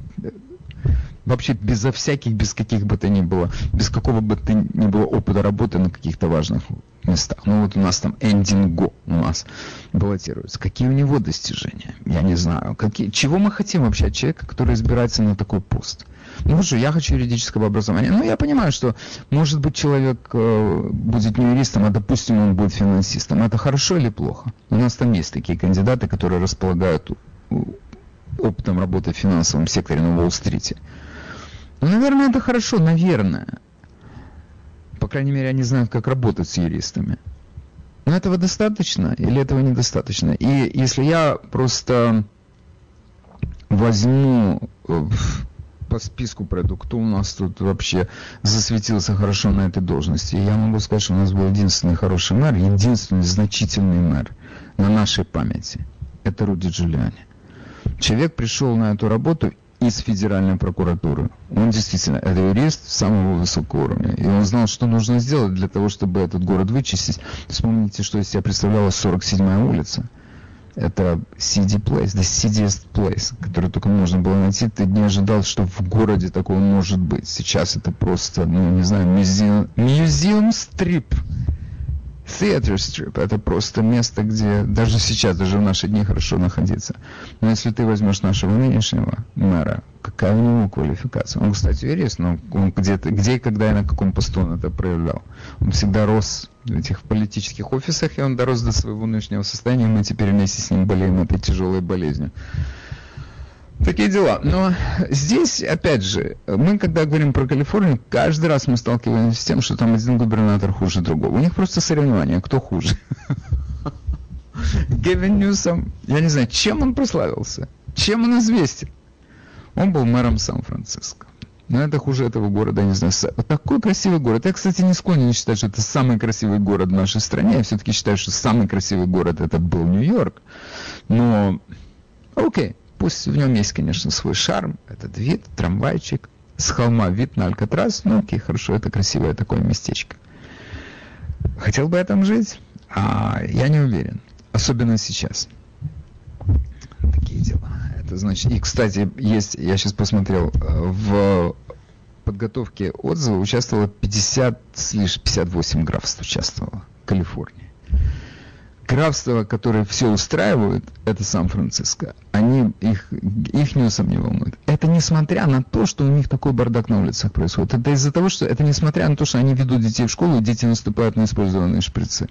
вообще безо всяких, без каких бы то ни было, без какого бы то ни было опыта работы на каких-то важных местах. Ну вот у нас там Эндинго у нас баллотируется. Какие у него достижения? Я не знаю. Какие, чего мы хотим вообще от человека, который избирается на такой пост? Ну что, я хочу юридического образования. Ну, я понимаю, что, может быть, человек э, будет не юристом, а, допустим, он будет финансистом. Это хорошо или плохо? У нас там есть такие кандидаты, которые располагают опытом работы в финансовом секторе на Уолл-стрите. Ну, наверное, это хорошо, наверное. По крайней мере, они знают, как работать с юристами. Но этого достаточно или этого недостаточно? И если я просто возьму э, по списку пройду, кто у нас тут вообще засветился хорошо на этой должности. Я могу сказать, что у нас был единственный хороший мэр, единственный значительный мэр на нашей памяти. Это Руди Джулиани. Человек пришел на эту работу из Федеральной прокуратуры. Он действительно, это юрист самого высокого уровня. И он знал, что нужно сделать для того, чтобы этот город вычистить. Вспомните, что из себя представляла 47-я улица. Это CD Place, the seediest place, который только можно было найти. Ты не ожидал, что в городе такого может быть. Сейчас это просто, ну, не знаю, музеум, museum strip. Theater Strip – это просто место, где даже сейчас, даже в наши дни хорошо находиться. Но если ты возьмешь нашего нынешнего мэра, какая у него квалификация? Он, кстати, юрист, но он где-то, где и когда и на каком посту он это проявлял. Он всегда рос в этих политических офисах, и он дорос до своего нынешнего состояния, и мы теперь вместе с ним болеем этой тяжелой болезнью. Такие дела. Но здесь, опять же, мы, когда говорим про Калифорнию, каждый раз мы сталкиваемся с тем, что там один губернатор хуже другого. У них просто соревнования, кто хуже. Гевин Ньюсом, я не знаю, чем он прославился, чем он известен. Он был мэром Сан-Франциско. Но это хуже этого города, я не знаю. Такой красивый город. Я, кстати, не склонен считать, что это самый красивый город в нашей стране. Я все-таки считаю, что самый красивый город это был Нью-Йорк. Но, окей, пусть в нем есть, конечно, свой шарм. Этот вид, трамвайчик, с холма вид на Алькатрас. Ну, окей, хорошо, это красивое такое местечко. Хотел бы я там жить? А я не уверен. Особенно сейчас. Такие дела. Это значит... И, кстати, есть... Я сейчас посмотрел. Э, в подготовке отзыва участвовало 50 с лишь 58 графств участвовало. Калифорния. Графства, которые все устраивают, это Сан-Франциско. Они, их, их ньюсом не волнует. Это несмотря на то, что у них такой бардак на улицах происходит. Это из-за того, что это несмотря на то, что они ведут детей в школу, дети наступают на использованные шприцы.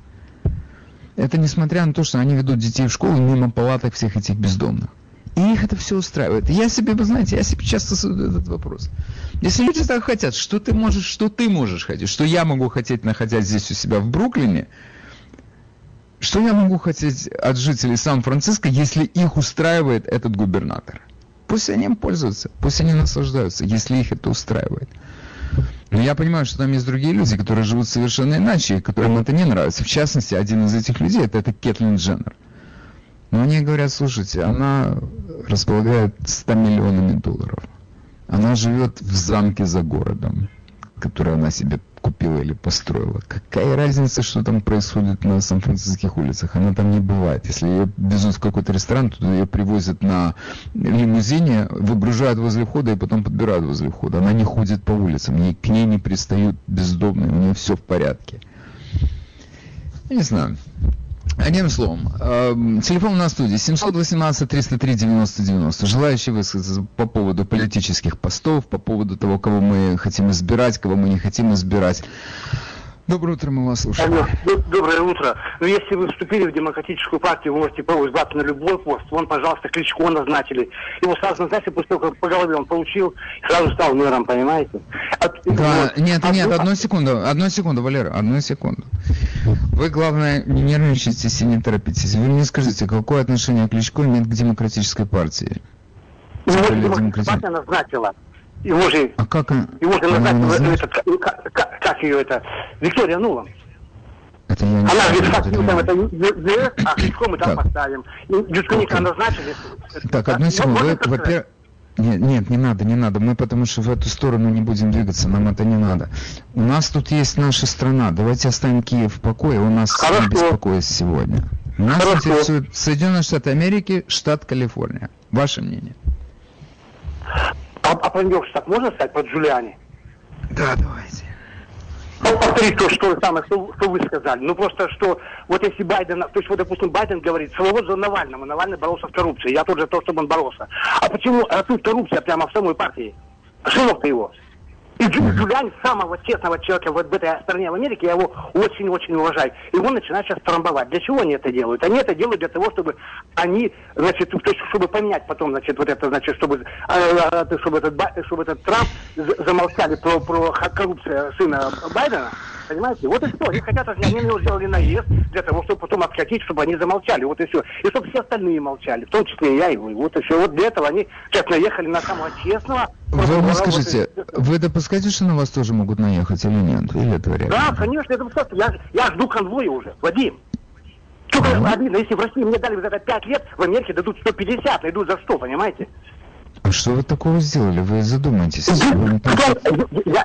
Это несмотря на то, что они ведут детей в школу мимо палаток всех этих бездомных. И их это все устраивает. Я себе, вы знаете, я себе часто задаю этот вопрос. Если люди так хотят, что ты можешь, что ты можешь хотеть, что я могу хотеть, находясь здесь у себя в Бруклине, что я могу хотеть от жителей Сан-Франциско, если их устраивает этот губернатор? Пусть они им пользуются, пусть они наслаждаются, если их это устраивает. Но я понимаю, что там есть другие люди, которые живут совершенно иначе, и которым это не нравится. В частности, один из этих людей это, это Кетлин Дженнер. Но они говорят, слушайте, она располагает 100 миллионами долларов. Она живет в замке за городом, который она себе купила или построила. Какая разница, что там происходит на сан-франциских улицах? Она там не бывает. Если ее везут в какой-то ресторан, то ее привозят на лимузине, выгружают возле входа и потом подбирают возле входа. Она не ходит по улицам, к ней не пристают бездомные, у нее все в порядке. Я не знаю. Одним словом, э, телефон на студии 718-303-90-90. Желающие высказаться по поводу политических постов, по поводу того, кого мы хотим избирать, кого мы не хотим избирать. Доброе утро, мы вас слушаем. Доброе утро. Ну, если вы вступили в демократическую партию, вы можете избраться на любой пост. Вон, пожалуйста, Кличко назначили. Его сразу назначили, после того, как по голове он получил, сразу стал мэром, понимаете? От, да, вот. нет, нет, а, одну секунду, одну секунду, Валера, одну секунду. Вы, главное, не нервничайте и не торопитесь. Вы мне скажите, какое отношение Кличко имеет к демократической партии? Ну, демократическая партия назначила его же, а как его же назначила, этот, как, как, ее это, Виктория Нула. Это я не Она говорит, как там это ЗС, а Кличко мы там поставим. Дюшканика назначили. Так, одну секунду, вы, во-первых, нет, нет, не надо, не надо. Мы потому что в эту сторону не будем двигаться, нам это не надо. У нас тут есть наша страна. Давайте оставим Киев в покое, у нас Хорошо. беспокоит сегодня. Нас Хорошо. интересует Соединенные Штаты Америки, штат Калифорния. Ваше мнение? А, а Нью-Йорку так можно сказать, под Джулиани? Да, давайте. Ну, повторить то, что, самое, что, что вы сказали. Ну, просто, что вот если Байден, то есть, вот, допустим, Байден говорит, слово за Навального, Навальный боролся с коррупцией, я тоже то, чтобы он боролся. А почему, а тут коррупция прямо в самой партии? Сынок-то его. И Джулиан самого честного человека вот в этой стране в Америке, я его очень-очень уважаю. И он начинает сейчас трамбовать. Для чего они это делают? Они это делают для того, чтобы они, значит, то есть, чтобы поменять потом, значит, вот это, значит, чтобы, а, чтобы, этот, чтобы этот Трамп замолчали про, про коррупцию сына Байдена. Понимаете? Вот и все. Они хотят, они его сделали наезд для того, чтобы потом откатить, чтобы они замолчали. Вот и все. И чтобы все остальные молчали, в том числе и я. И вот и все. Вот для этого они сейчас наехали на самого честного. Вы мне скажите, вот вы допускаете, что на вас тоже могут наехать или нет? Или это реально? Да, конечно, это просто. Я, я жду конвоя уже, Вадим. Только а? обидно, если в России мне дали за это 5 лет, в Америке дадут 150, найдут за 100, понимаете? А что вы такого сделали? Вы задумайтесь. Я,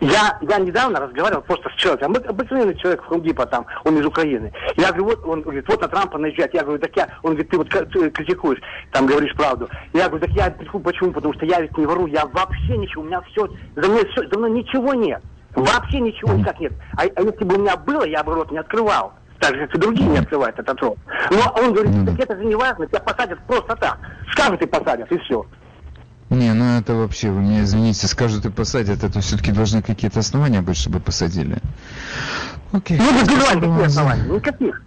я, я недавно разговаривал просто с человеком, обыкновенный человек в Хундипа там, он из Украины. Я говорю, вот, он говорит, вот на Трампа наезжать. Я говорю, так я, он говорит, ты вот критикуешь, там говоришь правду. Я говорю, так я почему? Потому что я ведь не вру, я вообще ничего, у меня все, за мной, все, за мной ничего нет. Вообще ничего никак нет. А, а если бы у меня было, я бы рот не открывал. Так же, как и другие не открывают этот рот. Но он говорит, так это же не важно, тебя посадят просто так. Скажут и посадят, и все. Не, ну это вообще, вы мне извините, скажут и посадят, это все-таки должны какие-то основания быть, чтобы посадили. Окей. Ну, спасибо вам основания, никаких.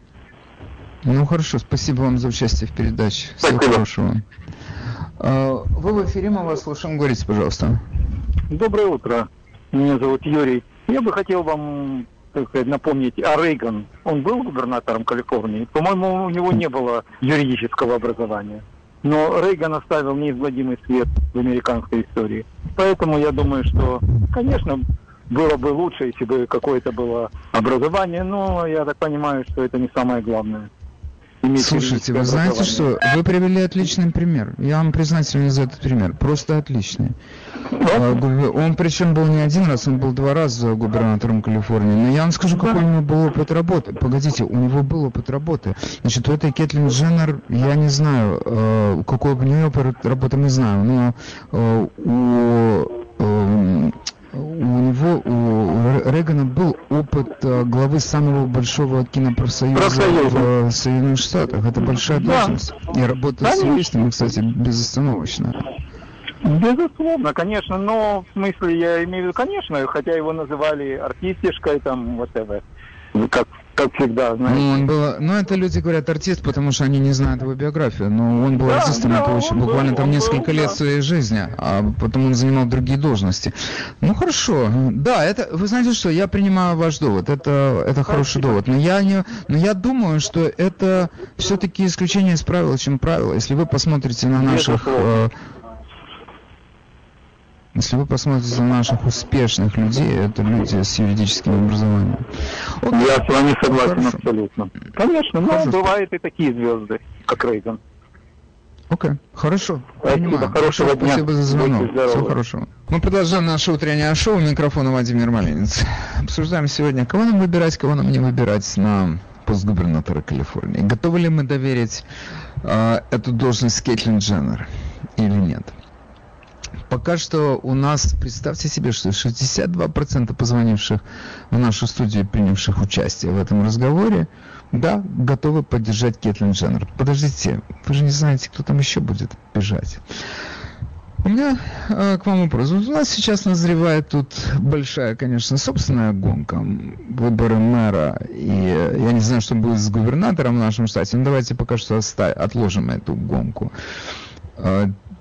Ну хорошо, спасибо вам за участие в передаче. Всего спасибо. хорошего. А, вы в эфире, мы вас слушаем. Говорите, пожалуйста. Доброе утро. Меня зовут Юрий. Я бы хотел вам так сказать, напомнить, а Рейган, он был губернатором Калифорнии? По-моему, у него не было юридического образования. Но Рейган оставил неизгладимый свет в американской истории. Поэтому я думаю, что, конечно, было бы лучше, если бы какое-то было образование, но я так понимаю, что это не самое главное. Слушайте, вы знаете что? Вы привели отличный пример. Я вам признателен за этот пример. Просто отличный. А, он причем был не один раз, он был два раза губернатором Калифорнии. Но я вам скажу, какой у него был опыт работы. Погодите, у него был опыт работы. Значит, у этой Кэтлин Дженнер, я не знаю, э, какой у нее опыт работы, не знаю, но э, у э, у него, у Рейгана был опыт э, главы самого большого кинопрофсоюза в э, Соединенных Штатах. Это большая должность. И работа с юристами, кстати, безостановочно. Безусловно, конечно, но в смысле я имею в виду, конечно, хотя его называли артистишкой, там, whatever, как как всегда, знаете. Ну, он был, ну, это люди говорят артист, потому что они не знают его биографию, но он был да, артистом, да, это очень, буквально был, там несколько был, лет да. своей жизни, а потом он занимал другие должности. Ну, хорошо, да, это, вы знаете что, я принимаю ваш довод, это, это хороший довод, но я не, но я думаю, что это все-таки исключение из правила, чем правило. Если вы посмотрите на наших... Э, если вы посмотрите на наших успешных людей, это люди с юридическим образованием. Вот, Я с вами согласен Хорошо. абсолютно. Конечно, но Хорошо. бывают и такие звезды, как Рейган. Окей, okay. хорошо. Спасибо, Понимаю. хорошего дня. Спасибо за звонок. Всего хорошего. Мы продолжаем наше утреннее шоу. Микрофона Владимир Малинец. Обсуждаем сегодня, кого нам выбирать, кого нам не выбирать на пост губернатора Калифорнии. Готовы ли мы доверить э, эту должность Кейтлин Дженнер или нет? Пока что у нас, представьте себе, что 62% позвонивших в нашу студию, принявших участие в этом разговоре, да, готовы поддержать Кетлин Дженнер. Подождите, вы же не знаете, кто там еще будет бежать. У меня э, к вам вопрос. Вот у нас сейчас назревает тут большая, конечно, собственная гонка, выборы мэра, и э, я не знаю, что будет с губернатором в нашем штате, но давайте пока что отложим эту гонку.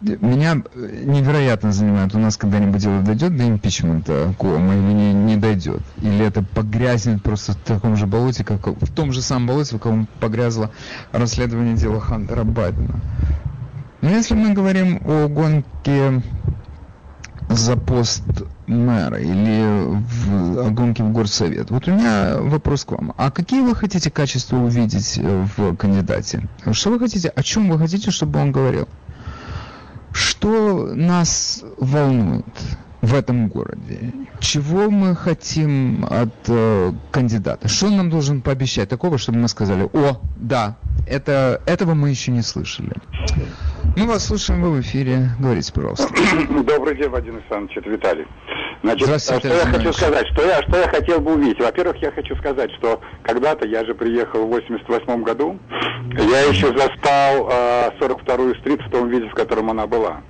Э, меня невероятно занимает, у нас когда-нибудь дело дойдет до импичмента Кома или не, не дойдет? Или это погрязнет просто в таком же болоте, как в том же самом болоте, в каком погрязло расследование дела Хантера Байдена? Но если мы говорим о гонке за пост мэра или в, о гонке в горсовет. Вот у меня вопрос к вам. А какие вы хотите качества увидеть в кандидате? Что вы хотите, о чем вы хотите, чтобы он говорил? Что нас волнует в этом городе? Чего мы хотим от э, кандидата? Что он нам должен пообещать такого, чтобы мы сказали, о, да, это, этого мы еще не слышали. Мы вас слушаем, вы в эфире. Говорите, пожалуйста. Добрый день, Вадим Александрович, это Виталий. Значит, что я хочу сказать, что я, что я хотел бы увидеть. Во-первых, я хочу сказать, что когда-то я же приехал в 88 году, я еще застал э, 42-ю стрит в том виде, в котором она была.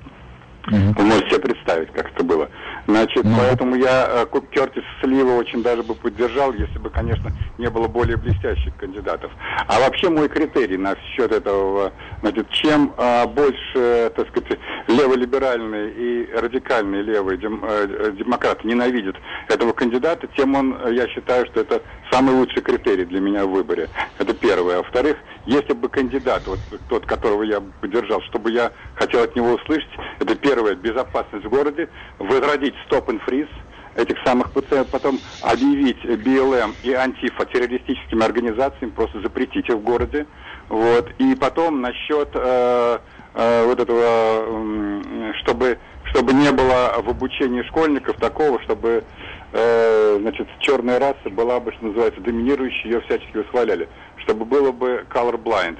Угу. Вы можете себе представить, как это было. Значит, ну. поэтому я э, Куп Кертис Слива очень даже бы поддержал, если бы, конечно, не было более блестящих кандидатов. А вообще мой критерий на счет этого, значит, чем э, больше, так сказать, леволиберальные и радикальные левые дем, э, демократы ненавидят этого кандидата, тем он, я считаю, что это самый лучший критерий для меня в выборе. Это первое. А во-вторых, если бы кандидат, вот тот, которого я поддержал, чтобы я хотел от него услышать, это первое, безопасность в городе, возродить стоп and freeze, этих самых ПЦ, потом объявить БЛМ и антифа террористическими организациями, просто запретить их в городе. Вот. И потом насчет э, э, вот этого, э, чтобы, чтобы не было в обучении школьников такого, чтобы э, значит, черная раса была бы, что называется, доминирующей, ее всячески восхваляли. Чтобы было бы color blind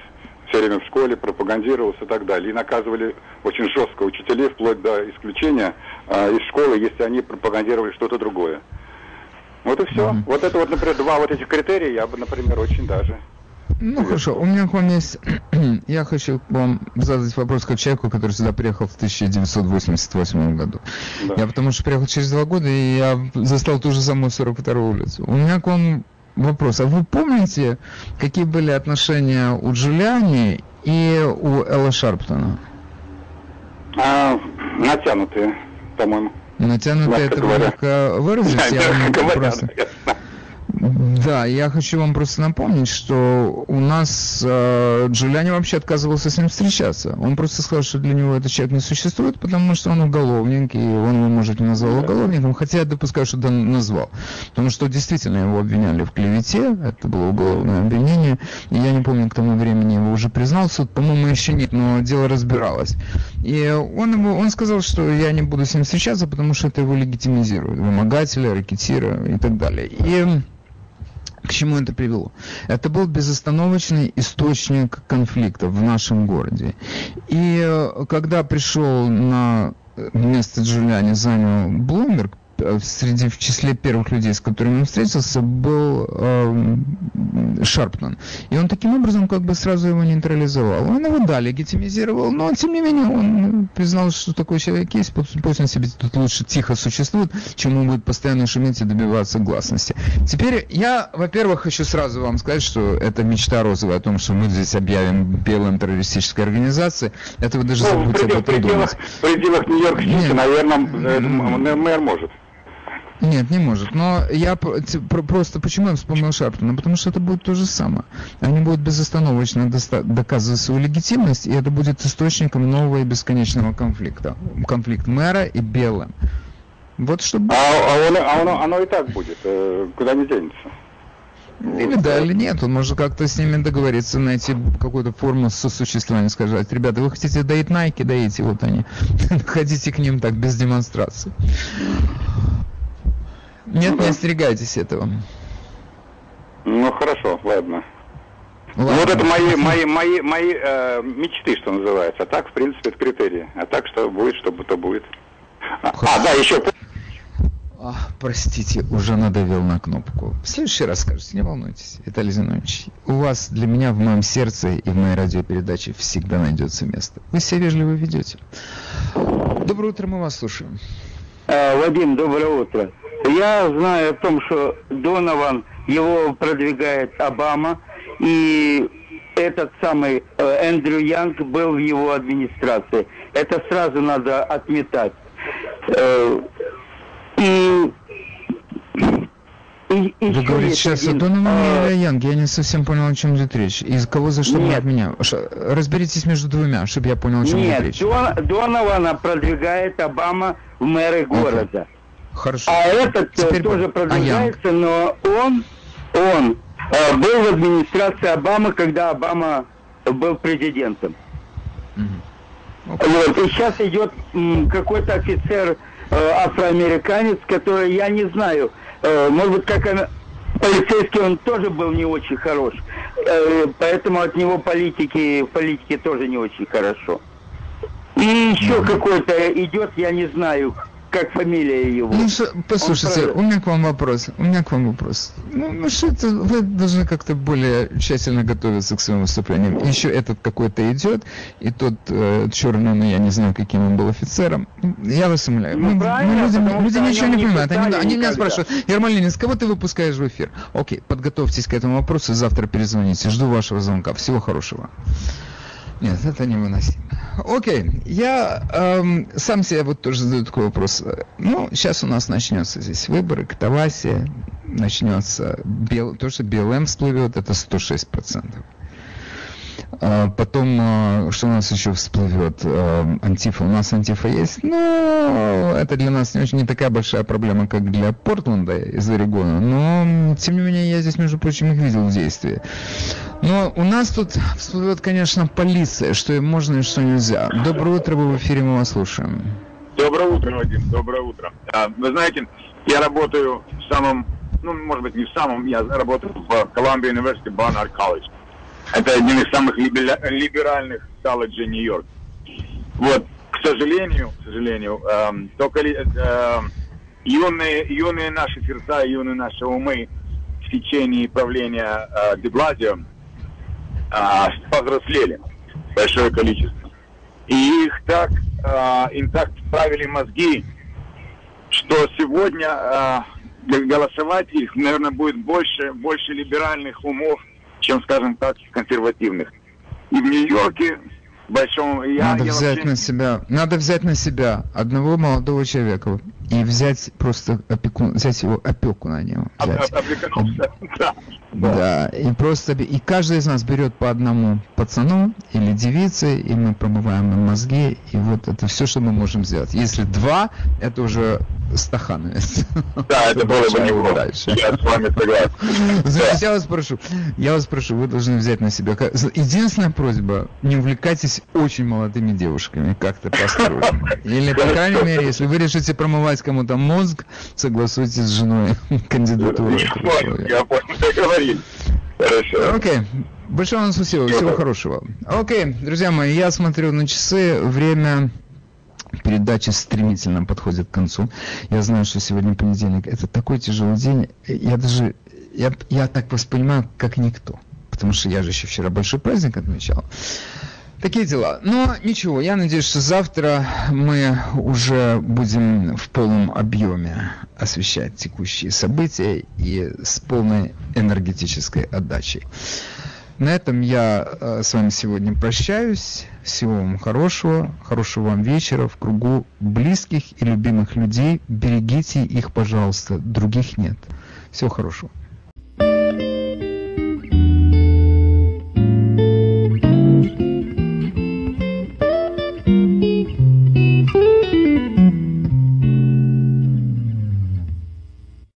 все время в школе пропагандировалось и так далее. И наказывали очень жестко учителей, вплоть до исключения э, из школы, если они пропагандировали что-то другое. Вот и все. Mm-hmm. Вот это вот, например, два вот этих критерия я бы, например, очень даже. Ну хорошо, у меня к вам есть... я хочу вам задать вопрос как человеку, который сюда приехал в 1988 году. Да. Я потому что приехал через два года, и я застал ту же самую 42-ю улицу. У меня к вам вопрос. А вы помните, какие были отношения у Джулиани и у Элла Шарптона? А, натянутые, по-моему. Натянутые, это вы как выразились? Я вам просто... Да, я хочу вам просто напомнить, что у нас э, Джулиани вообще отказывался с ним встречаться. Он просто сказал, что для него этот человек не существует, потому что он уголовник, и он его, может, не назвал уголовником, хотя я допускаю, что да, назвал. Потому что действительно его обвиняли в клевете, это было уголовное обвинение, и я не помню, к тому времени его уже признал суд, по-моему, еще нет, но дело разбиралось. И он, его, он сказал, что я не буду с ним встречаться, потому что это его легитимизирует, вымогателя, ракетира и так далее. И к чему это привело? Это был безостановочный источник конфликтов в нашем городе. И э, когда пришел на место Джулиани занял Блумберг, среди в числе первых людей, с которыми он встретился, был э, Шарптон. И он таким образом как бы сразу его нейтрализовал. Он его, да, легитимизировал, но тем не менее он признал, что такой человек есть, пусть он себе тут лучше тихо существует, чем он будет постоянно шуметь и добиваться гласности. Теперь я, во-первых, хочу сразу вам сказать, что это мечта розовая о том, что мы здесь объявим белым террористической организацией. Это вы даже ну, забудьте это придумать. В пределах Нью-Йорк-Сити, наверное, мэр может. Нет, не может. Но я просто почему я вспомнил Шарптона? Потому что это будет то же самое. Они будут безостановочно доказывать свою легитимность, и это будет источником нового и бесконечного конфликта. Конфликт мэра и Белым. Вот чтобы... А, а, он, а оно, оно и так будет. Э, куда не денется. Или да, или нет. Он может как-то с ними договориться, найти какую-то форму сосуществования, сказать, ребята, вы хотите доить Найки, доите, вот они. Ходите к ним так, без демонстрации. Нет, не остерегайтесь этого. Ну хорошо, ладно. Ладно. вот это мои, мои, мои, мои э, мечты, что называется. А так, в принципе, это критерии. А так, что будет, что то будет. А, а, да, еще... А, простите, уже надавил на кнопку. В следующий раз скажете, не волнуйтесь, Виталий Зинович. У вас для меня в моем сердце и в моей радиопередаче всегда найдется место. Вы себя вежливо ведете. Доброе утро, мы вас слушаем. А, Вадим, доброе утро. Я знаю о том, что Донован, его продвигает Обама, и этот самый э, Эндрю Янг был в его администрации. Это сразу надо отметать. Э, и и, и Вы говорите сейчас один, о Доноване а... или о Янге? Я не совсем понял, о чем идет речь. Из кого за что нет. от меня? Разберитесь между двумя, чтобы я понял, о чем нет, идет речь. Дон, Донована продвигает Обама в мэры города. Хорошо. А этот э, Теперь... тоже а продвигается, но он, он э, был в администрации Обамы, когда Обама был президентом. Угу. Вот, и сейчас идет какой-то офицер э, афроамериканец, который, я не знаю, э, может быть, как он, полицейский он тоже был не очень хорош. Э, поэтому от него политики, политики тоже не очень хорошо. И еще какой-то идет, я не знаю, как фамилия его. Ну, что, послушайте, Он у меня к вам вопрос. У меня к вам вопрос. Ну, ну что это, вы должны как-то более тщательно готовиться к своим выступлениям. Еще этот какой-то идет, и тот э, черный, ну, я не знаю, каким он был офицером. Я вас умоляю. Ну, мы, мы люди, люди ничего не понимают. Они, они меня спрашивают, Ермолинин, с кого ты выпускаешь в эфир? Окей, подготовьтесь к этому вопросу, завтра перезвоните. Жду вашего звонка. Всего хорошего. Нет, это невыносимо. Окей, я эм, сам себе вот тоже задаю такой вопрос. Ну, сейчас у нас начнется здесь выборы, катавасия, начнется, бел, то, что БЛМ всплывет, это 106%. А, потом, а, что у нас еще всплывет? А, антифа. У нас антифа есть, но это для нас не очень не такая большая проблема, как для Портленда из Орегона. Но, тем не менее, я здесь, между прочим, их видел в действии. Но у нас тут всплывет, конечно, полиция, что им можно и что нельзя. Доброе утро, вы в эфире, мы вас слушаем. Доброе утро, Вадим, доброе утро. Вы знаете, я работаю в самом, ну, может быть, не в самом, я работаю в Columbia University Barnard College. Это один из самых либеральных колледжей Нью-Йорк. Вот, к сожалению, к сожалению, э, только э, юные, юные наши сердца, юные наши умы в течение правления э, Деблазио э, повзрослели большое количество. И их так, э, им так вправили мозги, что сегодня э, голосовать их, наверное, будет больше, больше либеральных умов, чем, скажем так, консервативных. И в Нью-Йорке большом... Я, надо я взять вообще... на себя, надо взять на себя одного молодого человека. И взять просто опеку, взять его опеку на него. Взять. Да. да. И просто и каждый из нас берет по одному пацану или девице, и мы промываем им мозги, и вот это все, что мы можем сделать. Если два, это уже стахановец. Да, это было бы не дальше. Я с вами согласен. Я вас прошу, я вас прошу, вы должны взять на себя. Единственная просьба, не увлекайтесь очень молодыми девушками, как-то построим. Или, по крайней мере, если вы решите промывать кому-то мозг, согласуйтесь с женой кандидатуру. Я понял, что говорить. Хорошо. Окей. Большое вам спасибо. Всего хорошего. Окей, друзья мои, я смотрю на часы. Время передачи стремительно подходит к концу. Я знаю, что сегодня понедельник. Это такой тяжелый день. Я даже, я, я так воспринимаю, как никто. Потому что я же еще вчера большой праздник отмечал. Такие дела. Но ничего, я надеюсь, что завтра мы уже будем в полном объеме освещать текущие события и с полной энергетической отдачей. На этом я э, с вами сегодня прощаюсь. Всего вам хорошего, хорошего вам вечера в кругу близких и любимых людей. Берегите их, пожалуйста, других нет. Всего хорошего.